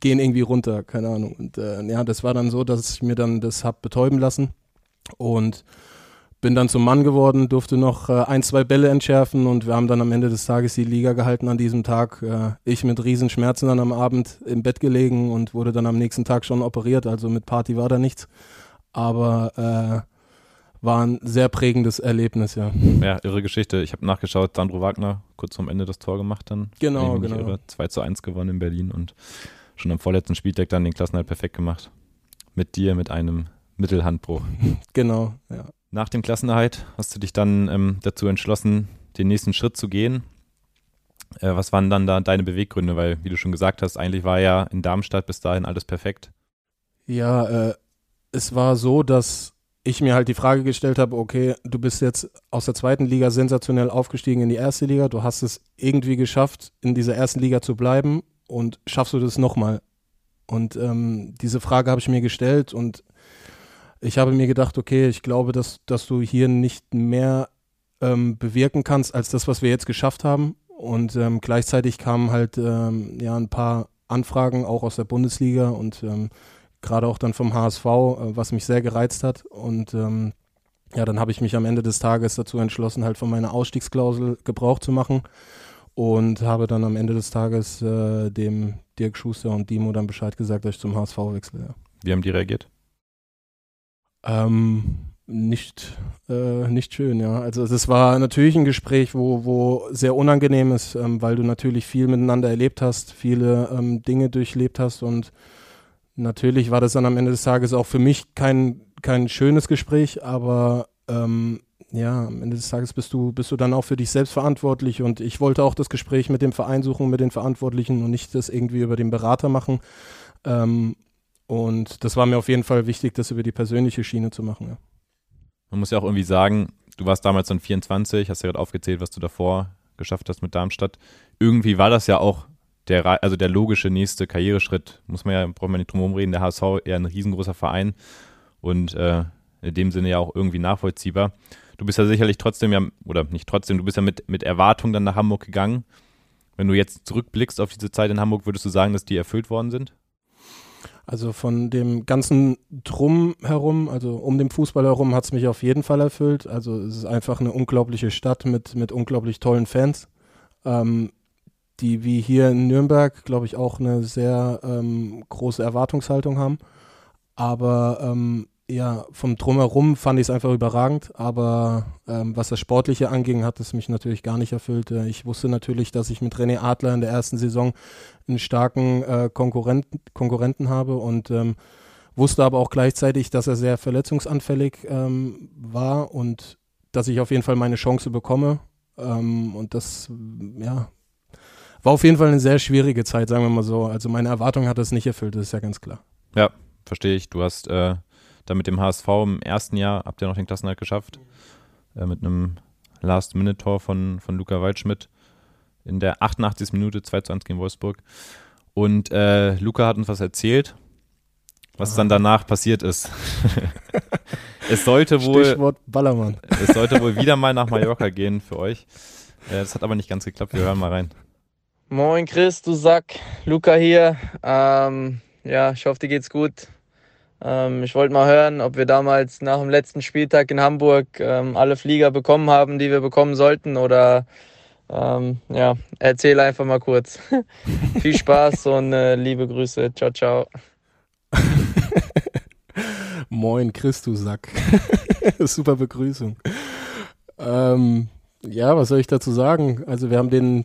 gehen irgendwie runter, keine Ahnung. Und äh, ja, das war dann so, dass ich mir dann das hab betäuben lassen und bin dann zum Mann geworden, durfte noch äh, ein, zwei Bälle entschärfen und wir haben dann am Ende des Tages die Liga gehalten an diesem Tag. Äh, ich mit Riesenschmerzen dann am Abend im Bett gelegen und wurde dann am nächsten Tag schon operiert, also mit Party war da nichts. Aber äh, war ein sehr prägendes Erlebnis, ja. Ja, irre Geschichte. Ich habe nachgeschaut, Sandro Wagner kurz vorm Ende das Tor gemacht dann. Genau, genau. Irre. 2 zu 1 gewonnen in Berlin und schon am vorletzten Spieltag dann den Klassenhalt perfekt gemacht. Mit dir, mit einem Mittelhandbruch. Genau, ja. Nach dem Klassenerhalt hast du dich dann ähm, dazu entschlossen, den nächsten Schritt zu gehen. Äh, was waren dann da deine Beweggründe? Weil, wie du schon gesagt hast, eigentlich war ja in Darmstadt bis dahin alles perfekt. Ja, äh, es war so, dass ich mir halt die Frage gestellt habe, okay, du bist jetzt aus der zweiten Liga sensationell aufgestiegen in die erste Liga, du hast es irgendwie geschafft, in dieser ersten Liga zu bleiben und schaffst du das nochmal? Und ähm, diese Frage habe ich mir gestellt und ich habe mir gedacht, okay, ich glaube, dass, dass du hier nicht mehr ähm, bewirken kannst als das, was wir jetzt geschafft haben. Und ähm, gleichzeitig kamen halt ähm, ja ein paar Anfragen auch aus der Bundesliga und ähm, gerade auch dann vom HSV, äh, was mich sehr gereizt hat. Und ähm, ja, dann habe ich mich am Ende des Tages dazu entschlossen, halt von meiner Ausstiegsklausel Gebrauch zu machen und habe dann am Ende des Tages äh, dem Dirk Schuster und Dimo dann Bescheid gesagt, dass ich zum HSV wechsle. Ja. Wie haben die reagiert? Ähm, nicht, äh, nicht schön, ja. Also es war natürlich ein Gespräch, wo, wo sehr unangenehm ist, ähm, weil du natürlich viel miteinander erlebt hast, viele ähm, Dinge durchlebt hast und natürlich war das dann am Ende des Tages auch für mich kein, kein schönes Gespräch, aber ähm, ja, am Ende des Tages bist du, bist du dann auch für dich selbst verantwortlich und ich wollte auch das Gespräch mit dem Verein suchen, mit den Verantwortlichen und nicht das irgendwie über den Berater machen. Ähm, und das war mir auf jeden Fall wichtig, das über die persönliche Schiene zu machen. Ja. Man muss ja auch irgendwie sagen, du warst damals dann 24, hast ja gerade aufgezählt, was du davor geschafft hast mit Darmstadt. Irgendwie war das ja auch der, also der logische nächste Karriereschritt. Muss man ja, braucht man nicht drum herum reden, der HSV eher ein riesengroßer Verein und äh, in dem Sinne ja auch irgendwie nachvollziehbar. Du bist ja sicherlich trotzdem ja, oder nicht trotzdem, du bist ja mit, mit Erwartung dann nach Hamburg gegangen. Wenn du jetzt zurückblickst auf diese Zeit in Hamburg, würdest du sagen, dass die erfüllt worden sind? Also von dem ganzen Drum herum, also um den Fußball herum, hat es mich auf jeden Fall erfüllt. Also es ist einfach eine unglaubliche Stadt mit, mit unglaublich tollen Fans, ähm, die wie hier in Nürnberg, glaube ich, auch eine sehr ähm, große Erwartungshaltung haben. Aber ähm, ja, vom Drumherum fand ich es einfach überragend, aber ähm, was das Sportliche anging, hat es mich natürlich gar nicht erfüllt. Äh, ich wusste natürlich, dass ich mit René Adler in der ersten Saison einen starken äh, Konkurrenten, Konkurrenten habe und ähm, wusste aber auch gleichzeitig, dass er sehr verletzungsanfällig ähm, war und dass ich auf jeden Fall meine Chance bekomme. Ähm, und das, ja, war auf jeden Fall eine sehr schwierige Zeit, sagen wir mal so. Also meine Erwartung hat es nicht erfüllt, das ist ja ganz klar. Ja, verstehe ich. Du hast äh dann mit dem HSV im ersten Jahr habt ihr noch den Klassenhalt geschafft. Äh, mit einem Last-Minute-Tor von, von Luca Waldschmidt in der 88. Minute 2 zu 1 gegen Wolfsburg. Und äh, Luca hat uns was erzählt, was Aha. dann danach passiert ist. es sollte wohl. Stichwort Ballermann. es sollte wohl wieder mal nach Mallorca gehen für euch. Äh, das hat aber nicht ganz geklappt. Wir hören mal rein. Moin Chris, du Sack. Luca hier. Ähm, ja, ich hoffe, dir geht's gut. Ähm, ich wollte mal hören, ob wir damals nach dem letzten Spieltag in Hamburg ähm, alle Flieger bekommen haben, die wir bekommen sollten. Oder ähm, ja, erzähl einfach mal kurz. Viel Spaß und äh, liebe Grüße. Ciao, ciao. Moin, Christus-Sack. Super Begrüßung. Ähm, ja, was soll ich dazu sagen? Also wir haben den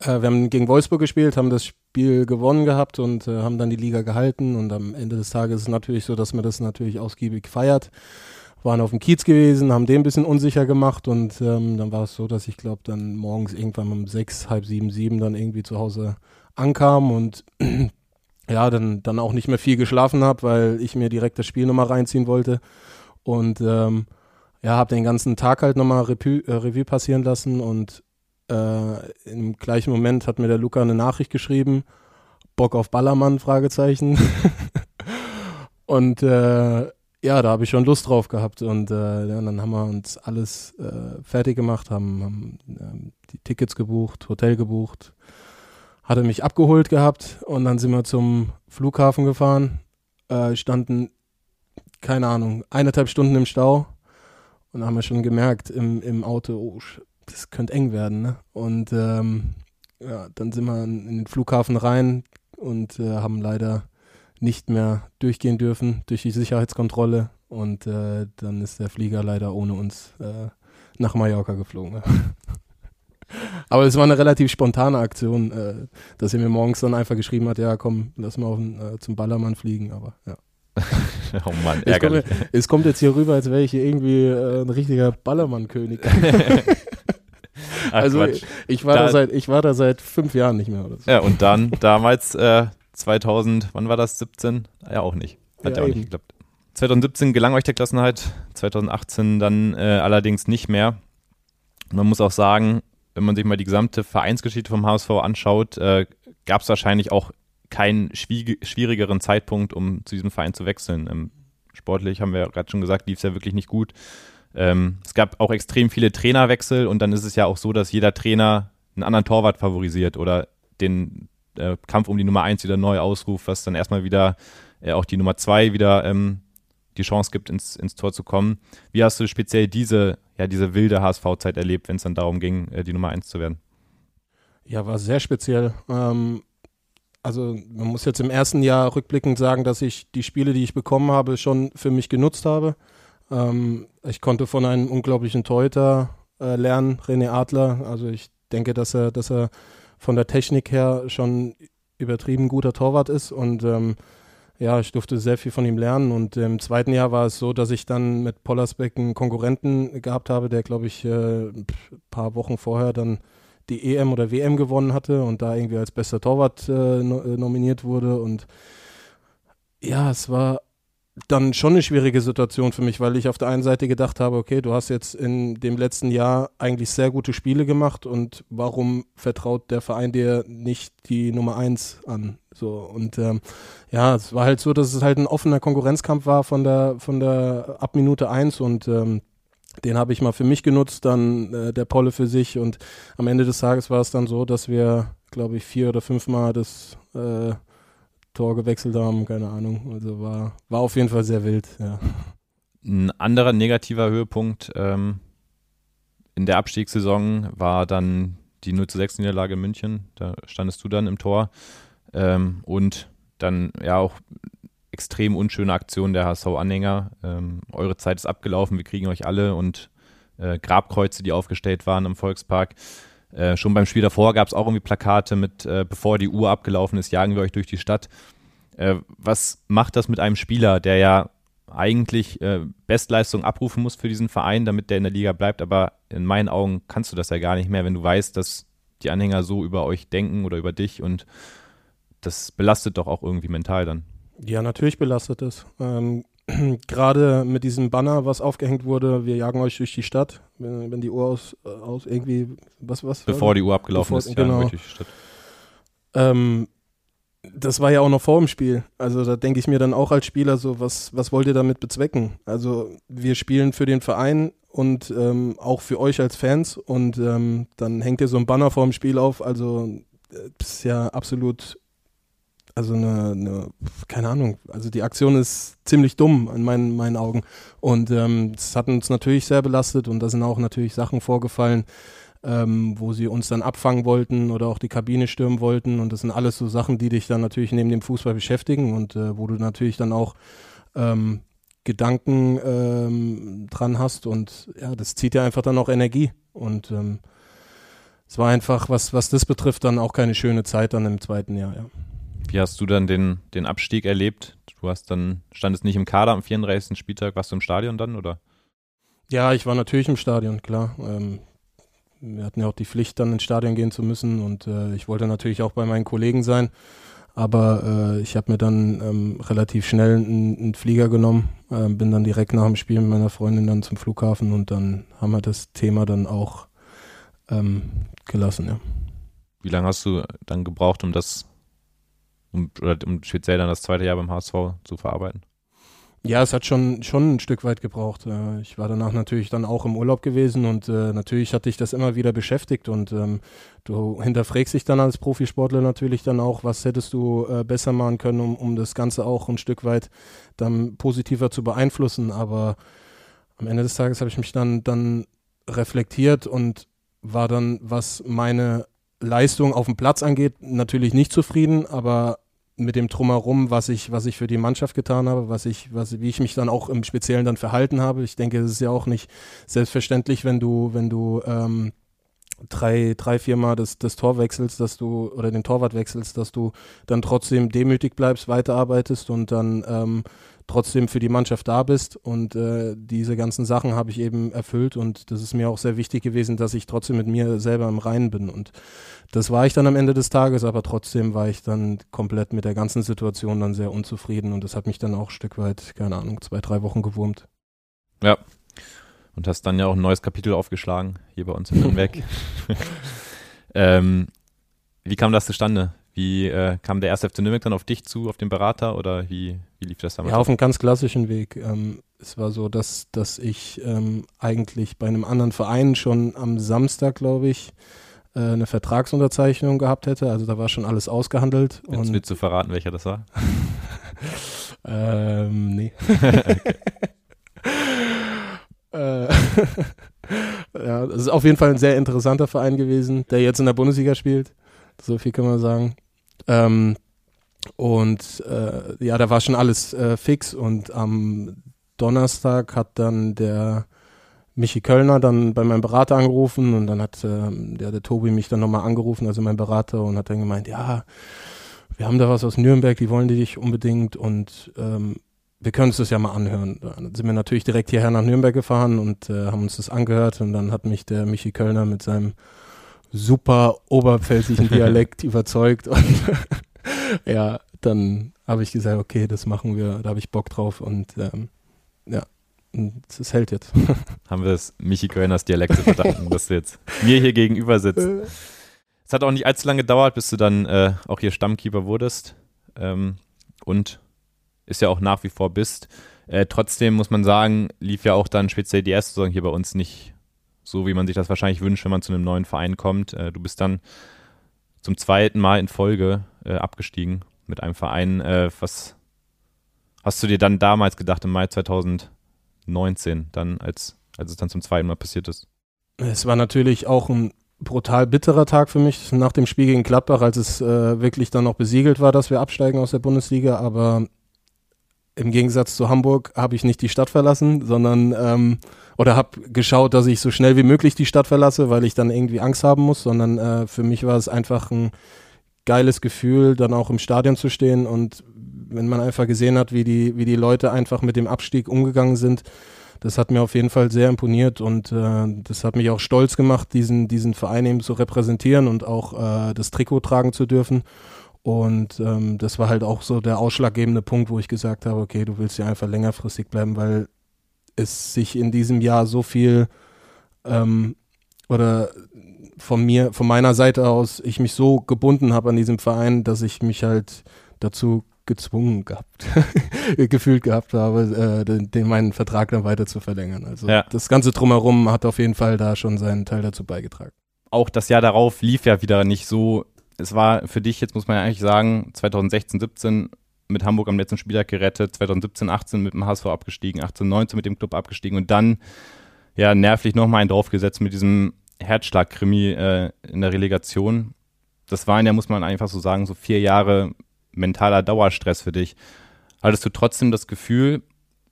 äh, wir haben gegen Wolfsburg gespielt, haben das Spiel gewonnen gehabt und äh, haben dann die Liga gehalten. Und am Ende des Tages ist es natürlich so, dass man das natürlich ausgiebig feiert. Waren auf dem Kiez gewesen, haben den ein bisschen unsicher gemacht und ähm, dann war es so, dass ich glaube, dann morgens irgendwann um sechs, halb sieben, sieben dann irgendwie zu Hause ankam und ja, dann, dann auch nicht mehr viel geschlafen habe, weil ich mir direkt das Spiel nochmal reinziehen wollte. Und ähm, ja, habe den ganzen Tag halt nochmal Revue, äh, Revue passieren lassen und äh, im gleichen Moment hat mir der Luca eine Nachricht geschrieben, Bock auf Ballermann, Fragezeichen. und äh, ja, da habe ich schon Lust drauf gehabt. Und äh, ja, dann haben wir uns alles äh, fertig gemacht, haben, haben ähm, die Tickets gebucht, Hotel gebucht, hatte mich abgeholt gehabt. Und dann sind wir zum Flughafen gefahren, äh, standen, keine Ahnung, eineinhalb Stunden im Stau. Und haben wir schon gemerkt im, im Auto, oh, das könnte eng werden, ne? Und ähm, ja, dann sind wir in den Flughafen rein und äh, haben leider nicht mehr durchgehen dürfen durch die Sicherheitskontrolle und äh, dann ist der Flieger leider ohne uns äh, nach Mallorca geflogen. Aber es war eine relativ spontane Aktion, äh, dass er mir morgens dann einfach geschrieben hat, ja komm, lass mal auf, äh, zum Ballermann fliegen, aber ja. oh Mann, Es ärgerlich. kommt, es kommt jetzt hier rüber, als wäre ich hier irgendwie äh, ein richtiger Ballermann-König. Also Quatsch. ich war, Da- da seit, ich war da seit fünf Jahren nicht mehr oder so. Ja, und dann damals äh, 2000, wann war das? 17? Ja, auch nicht. Hat Ja, ja, auch eben. nicht geklappt. 2017 gelang euch der Klassenhalt, 2018 dann äh, allerdings nicht mehr. Man muss auch sagen, wenn man sich mal die gesamte Vereinsgeschichte vom HSV anschaut, äh, gab es wahrscheinlich auch keinen schwierigeren Zeitpunkt, um zu diesem Verein zu wechseln. Ähm, sportlich haben wir ja gerade schon gesagt, lief es ja wirklich nicht gut. Ähm, es gab auch extrem viele Trainerwechsel und dann ist es ja auch so, dass jeder Trainer einen anderen Torwart favorisiert oder den äh, Kampf um die Nummer 1 wieder neu ausruft, was dann erstmal wieder äh, auch die Nummer 2 wieder ähm, die Chance gibt, ins, ins Tor zu kommen. Wie hast du speziell diese, ja, diese wilde HSV-Zeit erlebt, wenn es dann darum ging, äh, die Nummer 1 zu werden? Ja, war sehr speziell. Ähm, also man muss jetzt im ersten Jahr rückblickend sagen, dass ich die Spiele, die ich bekommen habe, schon für mich genutzt habe. Ähm, ich konnte von einem unglaublichen Torhüter äh, lernen, René Adler. Also ich denke, dass er, dass er von der Technik her schon übertrieben guter Torwart ist und ähm, ja, ich durfte sehr viel von ihm lernen und im zweiten Jahr war es so, dass ich dann mit Pollersbeck einen Konkurrenten gehabt habe, der glaube ich äh, ein paar Wochen vorher dann die EM oder WM gewonnen hatte und da irgendwie als bester Torwart äh, äh, nominiert wurde. Und ja, es war dann schon eine schwierige Situation für mich, weil ich auf der einen Seite gedacht habe, okay, du hast jetzt in dem letzten Jahr eigentlich sehr gute Spiele gemacht und warum vertraut der Verein dir nicht die Nummer eins an? So und ähm, ja, es war halt so, dass es halt ein offener Konkurrenzkampf war von der von der ab Minute eins und ähm, den habe ich mal für mich genutzt, dann äh, der Polle für sich und am Ende des Tages war es dann so, dass wir, glaube ich, vier oder fünfmal das äh, Tor gewechselt haben, keine Ahnung. Also war, war auf jeden Fall sehr wild, ja. Ein anderer negativer Höhepunkt ähm, in der Abstiegssaison war dann die 0 zu 6 Niederlage in München. Da standest du dann im Tor. Ähm, und dann ja auch extrem unschöne Aktion der HSV-Anhänger. Ähm, eure Zeit ist abgelaufen, wir kriegen euch alle und äh, Grabkreuze, die aufgestellt waren im Volkspark. Äh, schon beim Spiel davor gab es auch irgendwie Plakate mit, äh, bevor die Uhr abgelaufen ist, jagen wir euch durch die Stadt. Äh, was macht das mit einem Spieler, der ja eigentlich äh, Bestleistung abrufen muss für diesen Verein, damit der in der Liga bleibt, aber in meinen Augen kannst du das ja gar nicht mehr, wenn du weißt, dass die Anhänger so über euch denken oder über dich und das belastet doch auch irgendwie mental dann. Ja, natürlich belastet es. Ähm, Gerade mit diesem Banner, was aufgehängt wurde, wir jagen euch durch die Stadt, wenn, wenn die Uhr aus, äh, aus irgendwie, was, was? Bevor die Uhr abgelaufen Bevor- ist, jagen genau. euch durch die Stadt. Ähm, das war ja auch noch vor dem Spiel. Also da denke ich mir dann auch als Spieler so, was, was wollt ihr damit bezwecken? Also wir spielen für den Verein und ähm, auch für euch als Fans und ähm, dann hängt ihr so ein Banner vor dem Spiel auf. Also äh, das ist ja absolut, also eine, eine, keine Ahnung, also die Aktion ist ziemlich dumm in meinen, meinen Augen. Und ähm, das hat uns natürlich sehr belastet und da sind auch natürlich Sachen vorgefallen, ähm, wo sie uns dann abfangen wollten oder auch die Kabine stürmen wollten. Und das sind alles so Sachen, die dich dann natürlich neben dem Fußball beschäftigen und äh, wo du natürlich dann auch ähm, Gedanken ähm, dran hast. Und ja, das zieht ja einfach dann auch Energie. Und ähm, es war einfach, was, was das betrifft, dann auch keine schöne Zeit dann im zweiten Jahr, ja. Wie hast du dann den, den Abstieg erlebt? Du hast dann, standest nicht im Kader am 34. Spieltag, warst du im Stadion dann oder? Ja, ich war natürlich im Stadion, klar. Ähm, wir hatten ja auch die Pflicht, dann ins Stadion gehen zu müssen und äh, ich wollte natürlich auch bei meinen Kollegen sein. Aber äh, ich habe mir dann ähm, relativ schnell einen, einen Flieger genommen, äh, bin dann direkt nach dem Spiel mit meiner Freundin dann zum Flughafen und dann haben wir das Thema dann auch ähm, gelassen, ja. Wie lange hast du dann gebraucht, um das, um, oder um speziell dann das zweite Jahr beim HSV zu verarbeiten? Ja, es hat schon, schon ein Stück weit gebraucht. Äh, Ich war danach natürlich dann auch im Urlaub gewesen und äh, natürlich hat dich das immer wieder beschäftigt und ähm, du hinterfragst dich dann als Profisportler natürlich dann auch, was hättest du äh, besser machen können, um, um das Ganze auch ein Stück weit dann positiver zu beeinflussen. Aber am Ende des Tages habe ich mich dann, dann reflektiert und war dann, was meine Leistung auf dem Platz angeht, natürlich nicht zufrieden, aber mit dem Drumherum, was ich, was ich für die Mannschaft getan habe, was ich, was, wie ich mich dann auch im Speziellen dann verhalten habe. Ich denke, es ist ja auch nicht selbstverständlich, wenn du, wenn du ähm, drei, drei, viermal das, das Tor wechselst, dass du, oder den Torwart wechselst, dass du dann trotzdem demütig bleibst, weiterarbeitest und dann ähm, trotzdem für die Mannschaft da bist. Und äh, diese ganzen Sachen habe ich eben erfüllt und das ist mir auch sehr wichtig gewesen, dass ich trotzdem mit mir selber im Reinen bin. Und das war ich dann am Ende des Tages, aber trotzdem war ich dann komplett mit der ganzen Situation dann sehr unzufrieden und das hat mich dann auch ein Stück weit, keine Ahnung, zwei, drei Wochen gewurmt. Ja. Und hast dann ja auch ein neues Kapitel aufgeschlagen, hier bei uns in Nürnberg. ähm, wie kam das zustande? Wie äh, kam der erste FC Nürnberg dann auf dich zu, auf den Berater oder wie, wie lief das damals? Ja, auf einem ganz klassischen Weg. Ähm, es war so, dass, dass ich ähm, eigentlich bei einem anderen Verein schon am Samstag, glaube ich, äh, eine Vertragsunterzeichnung gehabt hätte. Also da war schon alles ausgehandelt. Und, willst du verraten, welcher das war? ähm, nee. Äh, ja, das ist auf jeden Fall ein sehr interessanter Verein gewesen, der jetzt in der Bundesliga spielt. So viel kann man sagen. Ähm, und äh, ja, da war schon alles äh, fix und am Donnerstag hat dann der Michi Kölner dann bei meinem Berater angerufen und dann hat ähm, der, der Tobi mich dann nochmal angerufen, also mein Berater, und hat dann gemeint, ja, wir haben da was aus Nürnberg, die wollen dich unbedingt und ähm, wir können uns das ja mal anhören. Dann sind wir natürlich direkt hierher nach Nürnberg gefahren und äh, haben uns das angehört und dann hat mich der Michi Kölner mit seinem super oberpfälzischen Dialekt überzeugt und ja, dann habe ich gesagt, okay, das machen wir, da habe ich Bock drauf und ähm, ja, es hält jetzt. Haben wir es Michi Kölners Dialekt zu verdanken, dass du jetzt mir hier gegenüber sitzt. Es hat auch nicht allzu lange gedauert, bis du dann äh, auch hier Stammkeeper wurdest ähm, und ist ja auch nach wie vor bist. Äh, trotzdem muss man sagen, lief ja auch dann speziell die erste Saison hier bei uns nicht so, wie man sich das wahrscheinlich wünscht, wenn man zu einem neuen Verein kommt. Äh, du bist dann zum zweiten Mal in Folge äh, abgestiegen mit einem Verein. Äh, was hast du dir dann damals gedacht, im Mai 2019, dann als, als es dann zum zweiten Mal passiert ist? Es war natürlich auch ein brutal bitterer Tag für mich nach dem Spiel gegen Gladbach, als es äh, wirklich dann noch besiegelt war, dass wir absteigen aus der Bundesliga. Aber im Gegensatz zu Hamburg habe ich nicht die Stadt verlassen, sondern ähm, oder habe geschaut, dass ich so schnell wie möglich die Stadt verlasse, weil ich dann irgendwie Angst haben muss, sondern äh, für mich war es einfach ein geiles Gefühl, dann auch im Stadion zu stehen und wenn man einfach gesehen hat, wie die, wie die Leute einfach mit dem Abstieg umgegangen sind, das hat mir auf jeden Fall sehr imponiert und äh, das hat mich auch stolz gemacht, diesen, diesen Verein eben zu repräsentieren und auch äh, das Trikot tragen zu dürfen. Und ähm, das war halt auch so der ausschlaggebende Punkt, wo ich gesagt habe, okay, du willst ja einfach längerfristig bleiben, weil es sich in diesem Jahr so viel ähm, oder von mir, von meiner Seite aus, ich mich so gebunden habe an diesem Verein, dass ich mich halt dazu gezwungen gehabt, gefühlt gehabt habe, äh, den, den, meinen Vertrag dann weiter zu verlängern. Also Ja. das Ganze drumherum hat auf jeden Fall da schon seinen Teil dazu beigetragen. Auch das Jahr darauf lief ja wieder nicht so. Es war für dich, jetzt muss man ja eigentlich sagen, 2016, 17 mit Hamburg am letzten Spieltag gerettet, 2017, 18 mit dem HSV abgestiegen, 18, 19 mit dem Club abgestiegen und dann ja nervlich nochmal einen draufgesetzt mit diesem Herzschlag-Krimi äh, in der Relegation. Das waren ja, muss man einfach so sagen, so vier Jahre mentaler Dauerstress für dich. Hattest du trotzdem das Gefühl,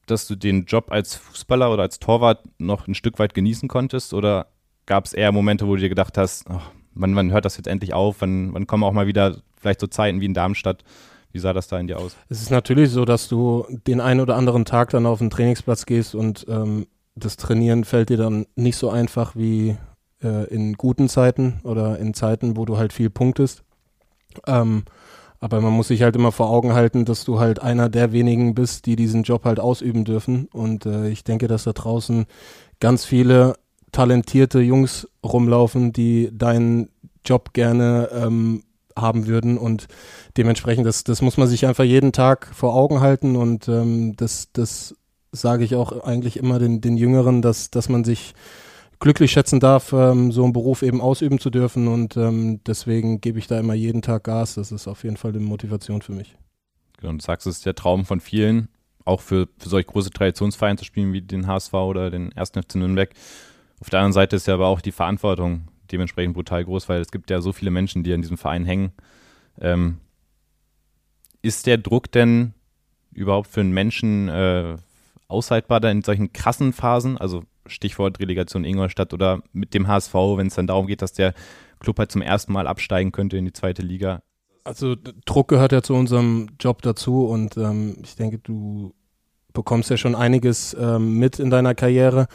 dass du den Job als Fußballer oder als Torwart noch ein Stück weit genießen konntest? Oder gab es eher Momente, wo du dir gedacht hast, oh, wann, wann hört das jetzt endlich auf? Wann, wann kommen auch mal wieder vielleicht so Zeiten wie in Darmstadt? Wie sah das da in dir aus? Es ist natürlich so, dass du den einen oder anderen Tag dann auf den Trainingsplatz gehst und ähm, das Trainieren fällt dir dann nicht so einfach wie äh, in guten Zeiten oder in Zeiten, wo du halt viel punktest. Ähm, Aber man muss sich halt immer vor Augen halten, dass du halt einer der wenigen bist, die diesen Job halt ausüben dürfen. Und äh, ich denke, dass da draußen ganz viele talentierte Jungs rumlaufen, die deinen Job gerne ähm, haben würden. Und dementsprechend, das, das muss man sich einfach jeden Tag vor Augen halten. Und ähm, das, das sage ich auch eigentlich immer den, den Jüngeren, dass, dass man sich glücklich schätzen darf, ähm, so einen Beruf eben ausüben zu dürfen. Und ähm, deswegen gebe ich da immer jeden Tag Gas. Das ist auf jeden Fall eine Motivation für mich. Genau, du sagst, es ist der Traum von vielen, auch für, für solch große Traditionsvereine zu spielen wie den HSV oder den 1. FC Nürnberg. Auf der anderen Seite ist ja aber auch die Verantwortung dementsprechend brutal groß, weil es gibt ja so viele Menschen, die an diesem Verein hängen. Ähm, ist der Druck denn überhaupt für einen Menschen äh, aushaltbar da in solchen krassen Phasen? Also Stichwort Relegation Ingolstadt oder mit dem HSV, wenn es dann darum geht, dass der Club halt zum ersten Mal absteigen könnte in die zweite Liga. Also Druck gehört ja zu unserem Job dazu und ähm, ich denke, du bekommst ja schon einiges ähm, mit in deiner Karriere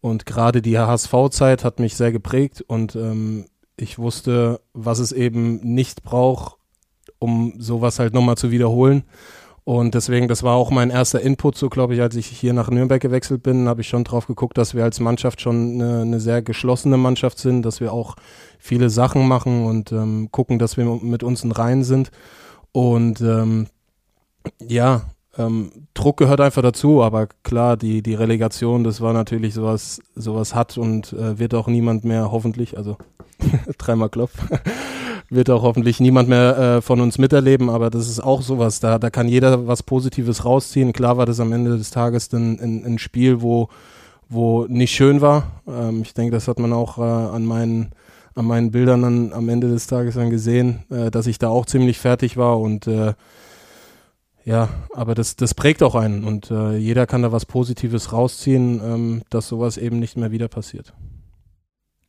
und gerade die HSV-Zeit hat mich sehr geprägt und ähm, ich wusste, was es eben nicht braucht, um sowas halt nochmal zu wiederholen. Und deswegen, das war auch mein erster Input, so glaube ich, als ich hier nach Nürnberg gewechselt bin, habe ich schon drauf geguckt, dass wir als Mannschaft schon eine, eine sehr geschlossene Mannschaft sind, dass wir auch viele Sachen machen und ähm, gucken, dass wir mit uns in Reihen sind. Und ähm, ja, ähm, Druck gehört einfach dazu, aber klar, die, die Relegation, das war natürlich sowas, sowas hat und äh, wird auch niemand mehr hoffentlich, also dreimal Klopf, wird auch hoffentlich niemand mehr äh, von uns miterleben, aber das ist auch sowas, da, da kann jeder was Positives rausziehen. Klar war das am Ende des Tages dann ein, ein Spiel, wo, wo nicht schön war. Ähm, ich denke, das hat man auch äh, an meinen an meinen Bildern dann am Ende des Tages dann gesehen, äh, dass ich da auch ziemlich fertig war und äh, ja, aber das, das prägt auch einen und äh, jeder kann da was Positives rausziehen, ähm, dass sowas eben nicht mehr wieder passiert.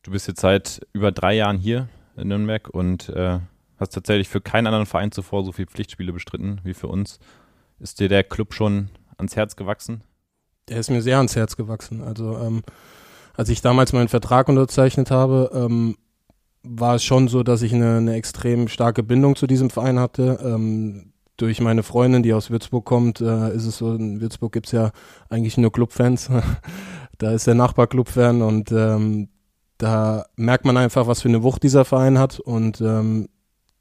Du bist jetzt seit über drei Jahren hier in Nürnberg und äh, hast tatsächlich für keinen anderen Verein zuvor so viele Pflichtspiele bestritten wie für uns. Ist dir der Club schon ans Herz gewachsen? Der ist mir sehr ans Herz gewachsen. Also ähm, als ich damals meinen Vertrag unterzeichnet habe, ähm, war es schon so, dass ich eine, eine extrem starke Bindung zu diesem Verein hatte. Ähm, durch meine Freundin, die aus Würzburg kommt, äh, ist es so, in Würzburg gibt es ja eigentlich nur Clubfans. da ist der Nachbar Clubfan und ähm, da merkt man einfach, was für eine Wucht dieser Verein hat und ähm,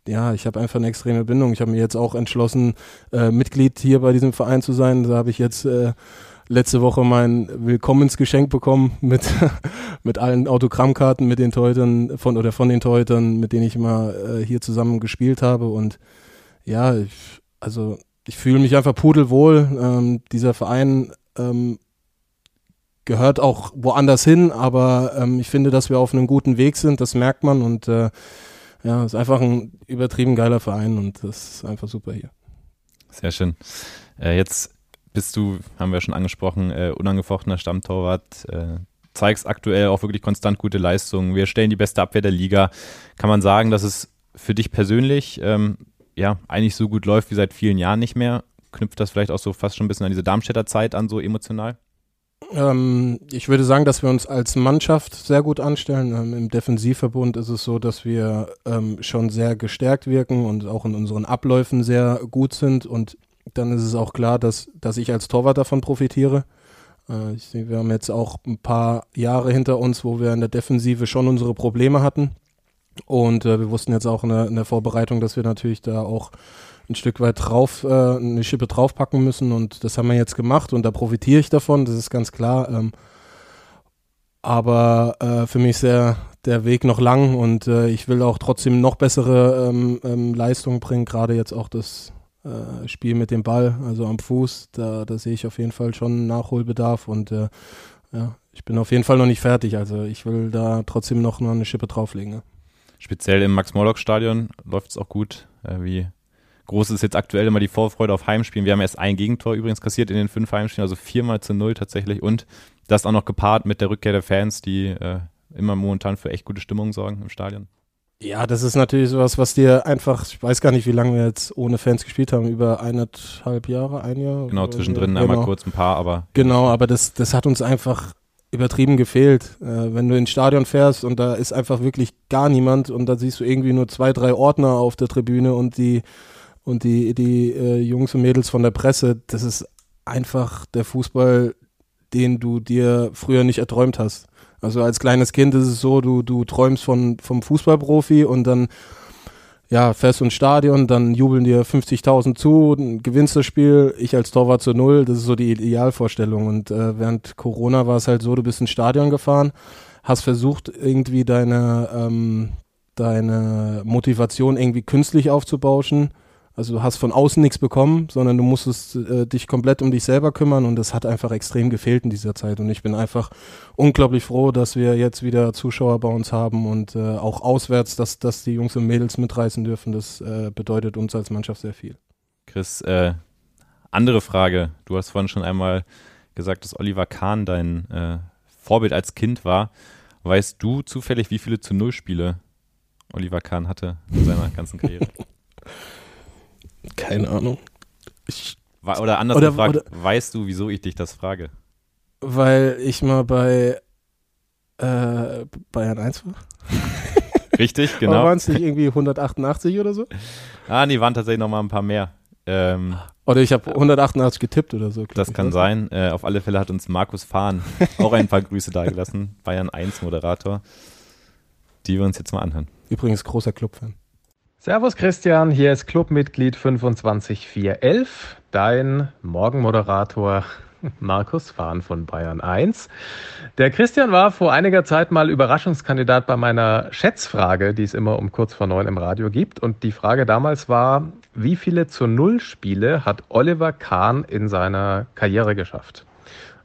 ja, ich habe einfach eine extreme Bindung. Ich habe mir jetzt auch entschlossen, äh, Mitglied hier bei diesem Verein zu sein. Da habe ich jetzt äh, letzte Woche mein Willkommensgeschenk bekommen mit, mit allen Autogrammkarten mit den Torhütern von oder von den Torhütern, mit denen ich mal äh, hier zusammen gespielt habe. Und ja, ich, also ich fühle mich einfach pudelwohl. Ähm, dieser Verein ähm, gehört auch woanders hin, aber ähm, ich finde, dass wir auf einem guten Weg sind, das merkt man und äh, ja, ist einfach ein übertrieben geiler Verein und das ist einfach super hier. Sehr schön. Äh, jetzt bist du, haben wir schon angesprochen, äh, unangefochtener Stammtorwart, äh, zeigst aktuell auch wirklich konstant gute Leistungen. Wir stellen die beste Abwehr der Liga. Kann man sagen, dass es für dich persönlich ähm, ja eigentlich so gut läuft wie seit vielen Jahren nicht mehr? Knüpft das vielleicht auch so fast schon ein bisschen an diese Darmstädter Zeit an, so emotional? Ähm, ich würde sagen, dass wir uns als Mannschaft sehr gut anstellen. Ähm, Im Defensivverbund ist es so, dass wir ähm, schon sehr gestärkt wirken und auch in unseren Abläufen sehr gut sind. Und dann ist es auch klar, dass, dass ich als Torwart davon profitiere. Äh, ich, wir haben jetzt auch ein paar Jahre hinter uns, wo wir in der Defensive schon unsere Probleme hatten. Und äh, wir wussten jetzt auch in der, in der Vorbereitung, dass wir natürlich da auch ein Stück weit drauf, äh, eine Schippe draufpacken müssen und das haben wir jetzt gemacht und da profitiere ich davon, das ist ganz klar. Ähm, aber äh, für mich ist der, der Weg noch lang und äh, ich will auch trotzdem noch bessere ähm, ähm, Leistungen bringen, gerade jetzt auch das äh, Spiel mit dem Ball, also am Fuß, da, da sehe ich auf jeden Fall schon Nachholbedarf und äh, ja, ich bin auf jeden Fall noch nicht fertig, also ich will da trotzdem noch eine Schippe drauflegen. Ja. Speziell im Max-Morlock-Stadion läuft es auch gut. Äh, wie groß ist jetzt aktuell immer die Vorfreude auf Heimspielen. Wir haben erst ein Gegentor übrigens kassiert in den fünf Heimspielen, also viermal zu null tatsächlich. Und das auch noch gepaart mit der Rückkehr der Fans, die äh, immer momentan für echt gute Stimmung sorgen im Stadion. Ja, das ist natürlich sowas, was dir einfach, ich weiß gar nicht, wie lange wir jetzt ohne Fans gespielt haben, über eineinhalb Jahre, ein Jahr. Genau, zwischendrin genau. einmal kurz ein paar, aber. Genau, aber das, das hat uns einfach übertrieben gefehlt. Äh, wenn du ins Stadion fährst und da ist einfach wirklich gar niemand und da siehst du irgendwie nur zwei, drei Ordner auf der Tribüne und die und die, die äh, Jungs und Mädels von der Presse, das ist einfach der Fußball, den du dir früher nicht erträumt hast. Also als kleines Kind ist es so, du, du träumst von, vom Fußballprofi und dann ja, fährst ins Stadion, dann jubeln dir 50.000 zu, gewinnst das Spiel, ich als Torwart zu null, das ist so die Idealvorstellung. Und äh, während Corona war es halt so, du bist ins Stadion gefahren, hast versucht, irgendwie deine, ähm, deine Motivation irgendwie künstlich aufzubauschen. Also du hast von außen nichts bekommen, sondern du musstest äh, dich komplett um dich selber kümmern und das hat einfach extrem gefehlt in dieser Zeit. Und ich bin einfach unglaublich froh, dass wir jetzt wieder Zuschauer bei uns haben und äh, auch auswärts, dass, dass die Jungs und Mädels mitreißen dürfen. Das äh, bedeutet uns als Mannschaft sehr viel. Chris, äh, andere Frage. Du hast vorhin schon einmal gesagt, dass Oliver Kahn dein äh, Vorbild als Kind war. Weißt du zufällig, wie viele zu Null Spiele Oliver Kahn hatte in seiner ganzen Karriere? Keine Ahnung. Ich, Oder anders Oder- gefragt, oder- weißt du, wieso ich dich das frage? weil ich mal bei äh, Bayern 1 war. Richtig, genau. waren es nicht irgendwie 188 oder so? Ah, nee, waren tatsächlich noch mal ein paar mehr. Ähm, Oder ich habe 188 getippt oder so. das kann ne? sein. Äh, auf alle Fälle hat uns Markus Fahn auch ein paar Grüße dagelassen. Bayern 1 Moderator, die wir uns jetzt mal anhören. Übrigens großer Clubfan. Servus Christian, hier ist Clubmitglied 25411, dein Morgenmoderator Markus Fahn von Bayern 1. Der Christian war vor einiger Zeit mal Überraschungskandidat bei meiner Schätzfrage, die es immer um kurz vor neun im Radio gibt. Und die Frage damals war, wie viele zu Null Spiele hat Oliver Kahn in seiner Karriere geschafft?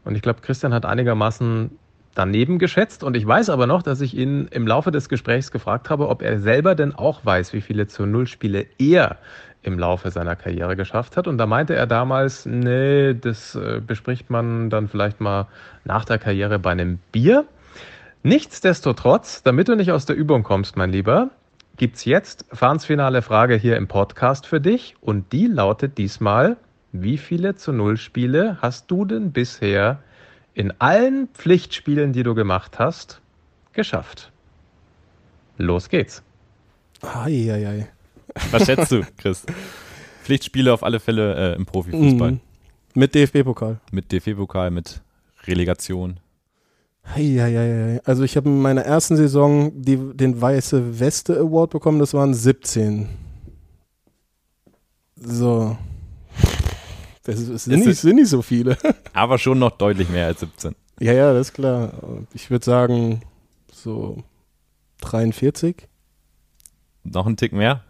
Und ich glaube, Christian hat einigermaßen daneben geschätzt. Und ich weiß aber noch, dass ich ihn im Laufe des Gesprächs gefragt habe, ob er selber denn auch weiß, wie viele zu Null Spiele er im Laufe seiner Karriere geschafft hat. Und da meinte er damals, nee, das äh, bespricht man dann vielleicht mal nach der Karriere bei einem Bier. Nichtsdestotrotz, damit du nicht aus der Übung kommst, mein Lieber, gibt's jetzt Fahns finale Frage hier im Podcast für dich. Und die lautet diesmal, wie viele zu Null Spiele hast du denn bisher in allen Pflichtspielen, die du gemacht hast, geschafft? Los geht's. Eieiei. Was schätzt du, Chris? Pflichtspiele auf alle Fälle äh, im Profifußball. Mhm. Mit DFB-Pokal. Mit DFB-Pokal, mit Relegation. Eieiei. Also ich habe in meiner ersten Saison die, den Weiße Weste Award bekommen, das waren 17. So. Das das sind, nicht, sind nicht so viele. Aber schon noch deutlich mehr als 17. ja, ja, das ist klar. Ich würde sagen, so 43, Noch ein Tick mehr?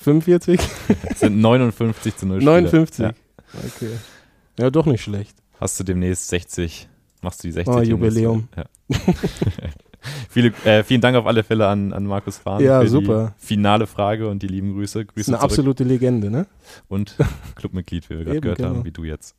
45, Es sind 59 zu 0 Spiele. 59. Ja. Okay. Ja, doch nicht schlecht. Hast du demnächst 60, machst du die 60 Oh. Jubiläum. Ja. Viele, äh, vielen Dank auf alle Fälle an, an Markus Fahn Ja, für super. die finale Frage und die lieben Grüße. Grüße ist eine zurück. absolute Legende, ne? und Clubmitglied, wie wir gerade gehört genau. haben, wie du jetzt.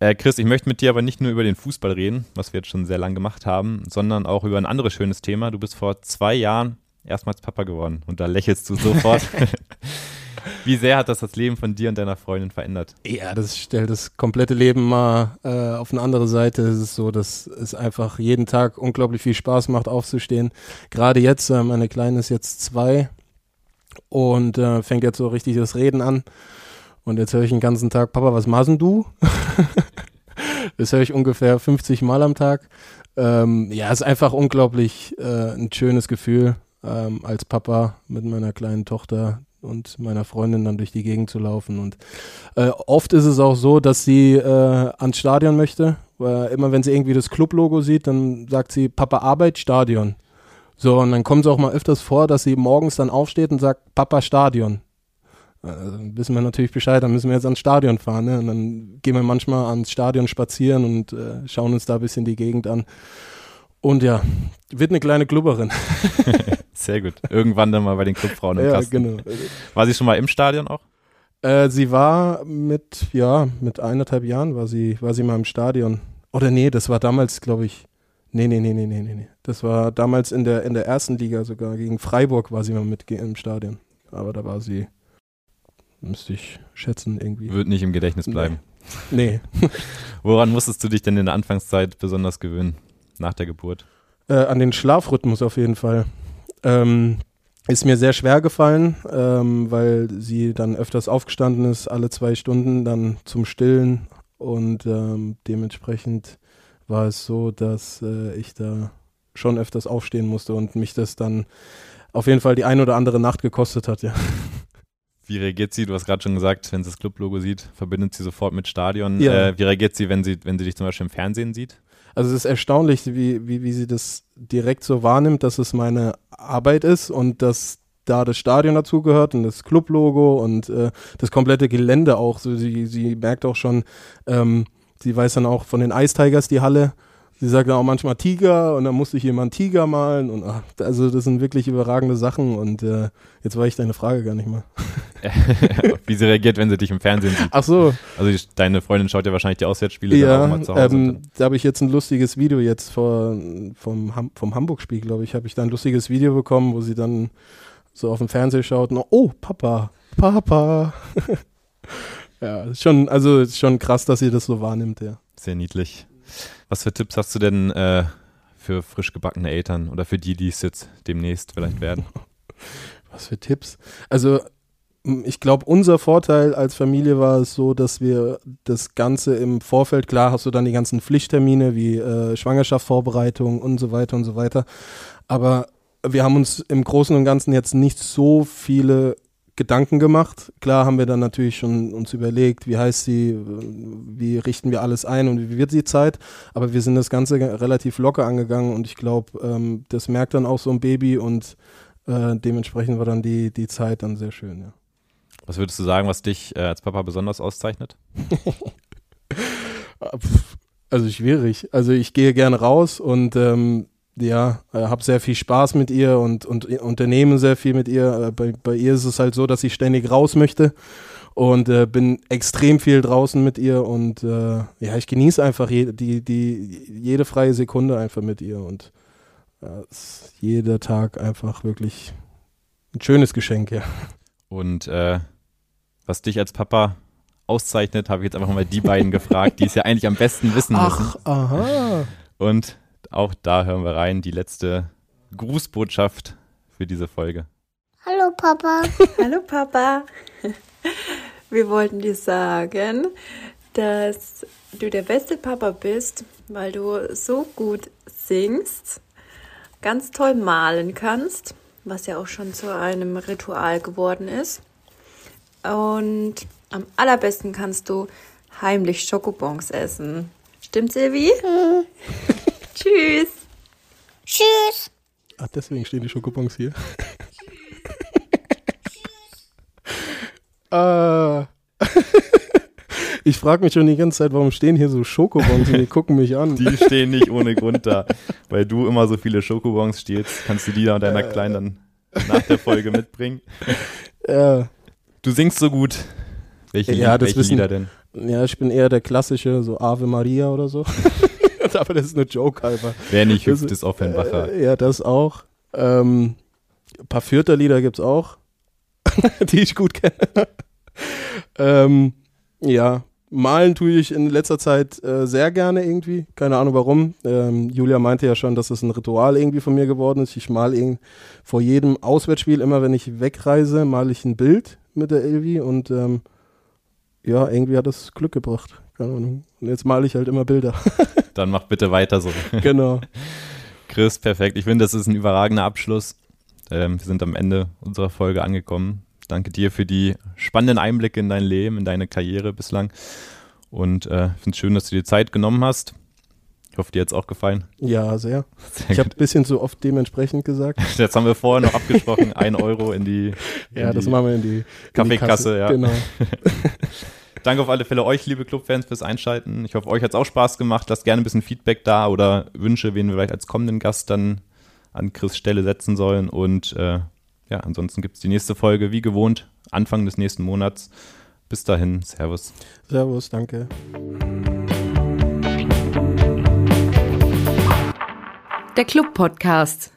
Äh, Chris, ich möchte mit dir aber nicht nur über den Fußball reden, was wir jetzt schon sehr lang gemacht haben, sondern auch über ein anderes schönes Thema. Du bist vor zwei Jahren erstmals Papa geworden und da lächelst du sofort. wie sehr hat das das Leben von dir und deiner Freundin verändert? Ja, das stellt das komplette Leben mal äh, auf eine andere Seite. Es ist so, dass es einfach jeden Tag unglaublich viel Spaß macht, aufzustehen. Gerade jetzt, äh, meine Kleine ist jetzt zwei und äh, fängt jetzt so richtig das Reden an. Und jetzt höre ich den ganzen Tag, Papa, was machst denn du? das höre ich ungefähr 50 Mal am Tag. Ähm, ja, ist einfach unglaublich äh, ein schönes Gefühl, ähm, als Papa mit meiner kleinen Tochter und meiner Freundin dann durch die Gegend zu laufen. Und äh, oft ist es auch so, dass sie äh, ans Stadion möchte. Weil immer wenn sie irgendwie das Club-Logo sieht, dann sagt sie, Papa Arbeit, Stadion. So, und dann kommt es auch mal öfters vor, dass sie morgens dann aufsteht und sagt, Papa Stadion. Dann wissen wir natürlich Bescheid, dann müssen wir jetzt ans Stadion fahren. Ne? Und dann gehen wir manchmal ans Stadion spazieren und äh, schauen uns da ein bisschen die Gegend an. Und ja, wird eine kleine Glubberin. Sehr gut. Irgendwann dann mal bei den Clubfrauen im ja, Kasten. genau. War sie schon mal im Stadion auch? Äh, sie war mit, ja, mit eineinhalb Jahren war sie, war sie mal im Stadion. Oder nee, das war damals, glaube ich, nee, nee, nee, nee, nee, nee, nee. Das war damals in der, in der ersten Liga sogar. Gegen Freiburg war sie mal mit im Stadion. Aber da war sie, müsste ich schätzen, irgendwie. Wird nicht im Gedächtnis bleiben. Nee. Woran musstest du dich denn in der Anfangszeit besonders gewöhnen? Nach der Geburt? Äh, an den Schlafrhythmus auf jeden Fall. Ähm, ist mir sehr schwer gefallen, ähm, weil sie dann öfters aufgestanden ist, alle zwei Stunden dann zum Stillen und ähm, dementsprechend war es so, dass äh, ich da schon öfters aufstehen musste und mich das dann auf jeden Fall die ein oder andere Nacht gekostet hat, ja. Wie reagiert sie? Du hast gerade schon gesagt, wenn sie das Clublogo sieht, verbindet sie sofort mit Stadion. Ja. Äh, wie reagiert sie, wenn sie, wenn sie dich zum Beispiel im Fernsehen sieht? Also es ist erstaunlich, wie, wie, wie sie das direkt so wahrnimmt, dass es meine Arbeit ist und dass da das Stadion dazugehört und das Clublogo und äh, das komplette Gelände auch. So, sie, sie merkt auch schon, ähm, sie weiß dann auch von den Ice Tigers die Halle. Sie sagt dann auch manchmal Tiger und dann musste ich jemand Tiger malen und ach, also das sind wirklich überragende Sachen und äh, jetzt war ich deine Frage gar nicht mal. wie sie reagiert, wenn sie dich im Fernsehen sieht. Ach so, Also deine Freundin schaut ja wahrscheinlich die Auswärtsspiele dann auch ja, mal zu Hause. ähm, da habe ich jetzt ein lustiges Video jetzt vor, vom, Ham vom Hamburg-Spiel, glaube ich, habe ich da ein lustiges Video bekommen, wo sie dann so auf dem Fernseher schaut und oh, Papa, Papa. ja, schon, also ist schon krass, dass sie das so wahrnimmt, ja. Sehr niedlich. Was für Tipps hast du denn äh, für frisch gebackene Eltern oder für die, die es jetzt demnächst vielleicht werden? Was für Tipps? Also, ich glaube, unser Vorteil als Familie war es so, dass wir das Ganze im Vorfeld, klar hast du dann die ganzen Pflichttermine wie äh, Schwangerschaftsvorbereitung und so weiter und so weiter. Aber wir haben uns im Großen und Ganzen jetzt nicht so viele Gedanken gemacht. Klar haben wir dann natürlich schon uns überlegt, wie heißt sie, wie richten wir alles ein und wie wird die Zeit. Aber wir sind das Ganze relativ locker angegangen und ich glaube, ähm, das merkt dann auch so ein Baby und äh, dementsprechend war dann die, die Zeit dann sehr schön, ja. Was würdest du sagen, was dich äh, als Papa besonders auszeichnet? Also schwierig. Also ich gehe gerne raus und ähm, ja, äh, habe sehr viel Spaß mit ihr und, und unternehme sehr viel mit ihr. Äh, bei, bei ihr ist es halt so, dass ich ständig raus möchte und äh, bin extrem viel draußen mit ihr und äh, ja, ich genieße einfach je, die, die, jede freie Sekunde einfach mit ihr und äh, ist jeder Tag einfach wirklich ein schönes Geschenk, ja. Und äh, was dich als Papa auszeichnet, habe ich jetzt einfach mal die beiden gefragt, die es ja eigentlich am besten wissen müssen. aha. Und auch da hören wir rein, die letzte Grußbotschaft für diese Folge. Hallo Papa. Hallo Papa. Wir wollten dir sagen, dass du der beste Papa bist, weil du so gut singst, ganz toll malen kannst, was ja auch schon zu einem Ritual geworden ist. Und am allerbesten kannst du heimlich Schokobons essen. Stimmt, Silvi? Tschüss. Tschüss. Ach, deswegen stehen die Schokobons hier. Ah. ich frage mich schon die ganze Zeit, warum stehen hier so Schokobons und die gucken mich an. Die stehen nicht ohne Grund da. Weil du immer so viele Schokobons stehst, kannst du die da deiner Kleinen dann nach der Folge mitbringen. ja. Du singst so gut. Welche, Ja, das welche wissen- Lieder denn? ja, ich bin eher der klassische, so Ave Maria oder so. Aber das ist nur Joke halber. Wer nicht hüpft, ist Offenbacher. Äh, ja, das auch. Ähm, ein paar Fürther Lieder gibt's auch, die ich gut kenne. ähm, ja, malen tue ich in letzter Zeit äh, sehr gerne irgendwie. Keine Ahnung warum. Ähm, Julia meinte ja schon, dass es ein Ritual irgendwie von mir geworden ist. Ich male vor jedem Auswärtsspiel, immer wenn ich wegreise, male ich ein Bild mit der Ilvi und ähm, ja, irgendwie hat das Glück gebracht. Keine Ahnung. Und jetzt male ich halt immer Bilder. Dann mach bitte weiter so. genau. Chris, perfekt. Ich finde, das ist ein überragender Abschluss. Ähm, wir sind am Ende unserer Folge angekommen. Danke dir für die spannenden Einblicke in dein Leben, in deine Karriere bislang. Und äh, finde es schön, dass du dir Zeit genommen hast. Ich hoffe, dir hat es auch gefallen. Ja, sehr. Sehr Ich habe ein bisschen zu oft dementsprechend gesagt. Jetzt haben wir vorher noch abgesprochen, ein Euro in die, in Ja, das die machen wir in die Kaffeekasse, Kasse. ja. Genau. Danke auf alle Fälle euch, liebe Clubfans, fürs Einschalten. Ich hoffe, euch hat es auch Spaß gemacht. Lasst gerne ein bisschen Feedback da oder Wünsche, wen wir vielleicht als kommenden Gast dann an Chris Stelle setzen sollen. Und äh, ja, ansonsten gibt es die nächste Folge wie gewohnt, Anfang des nächsten Monats. Bis dahin, Servus. Servus, danke. Der Club Podcast.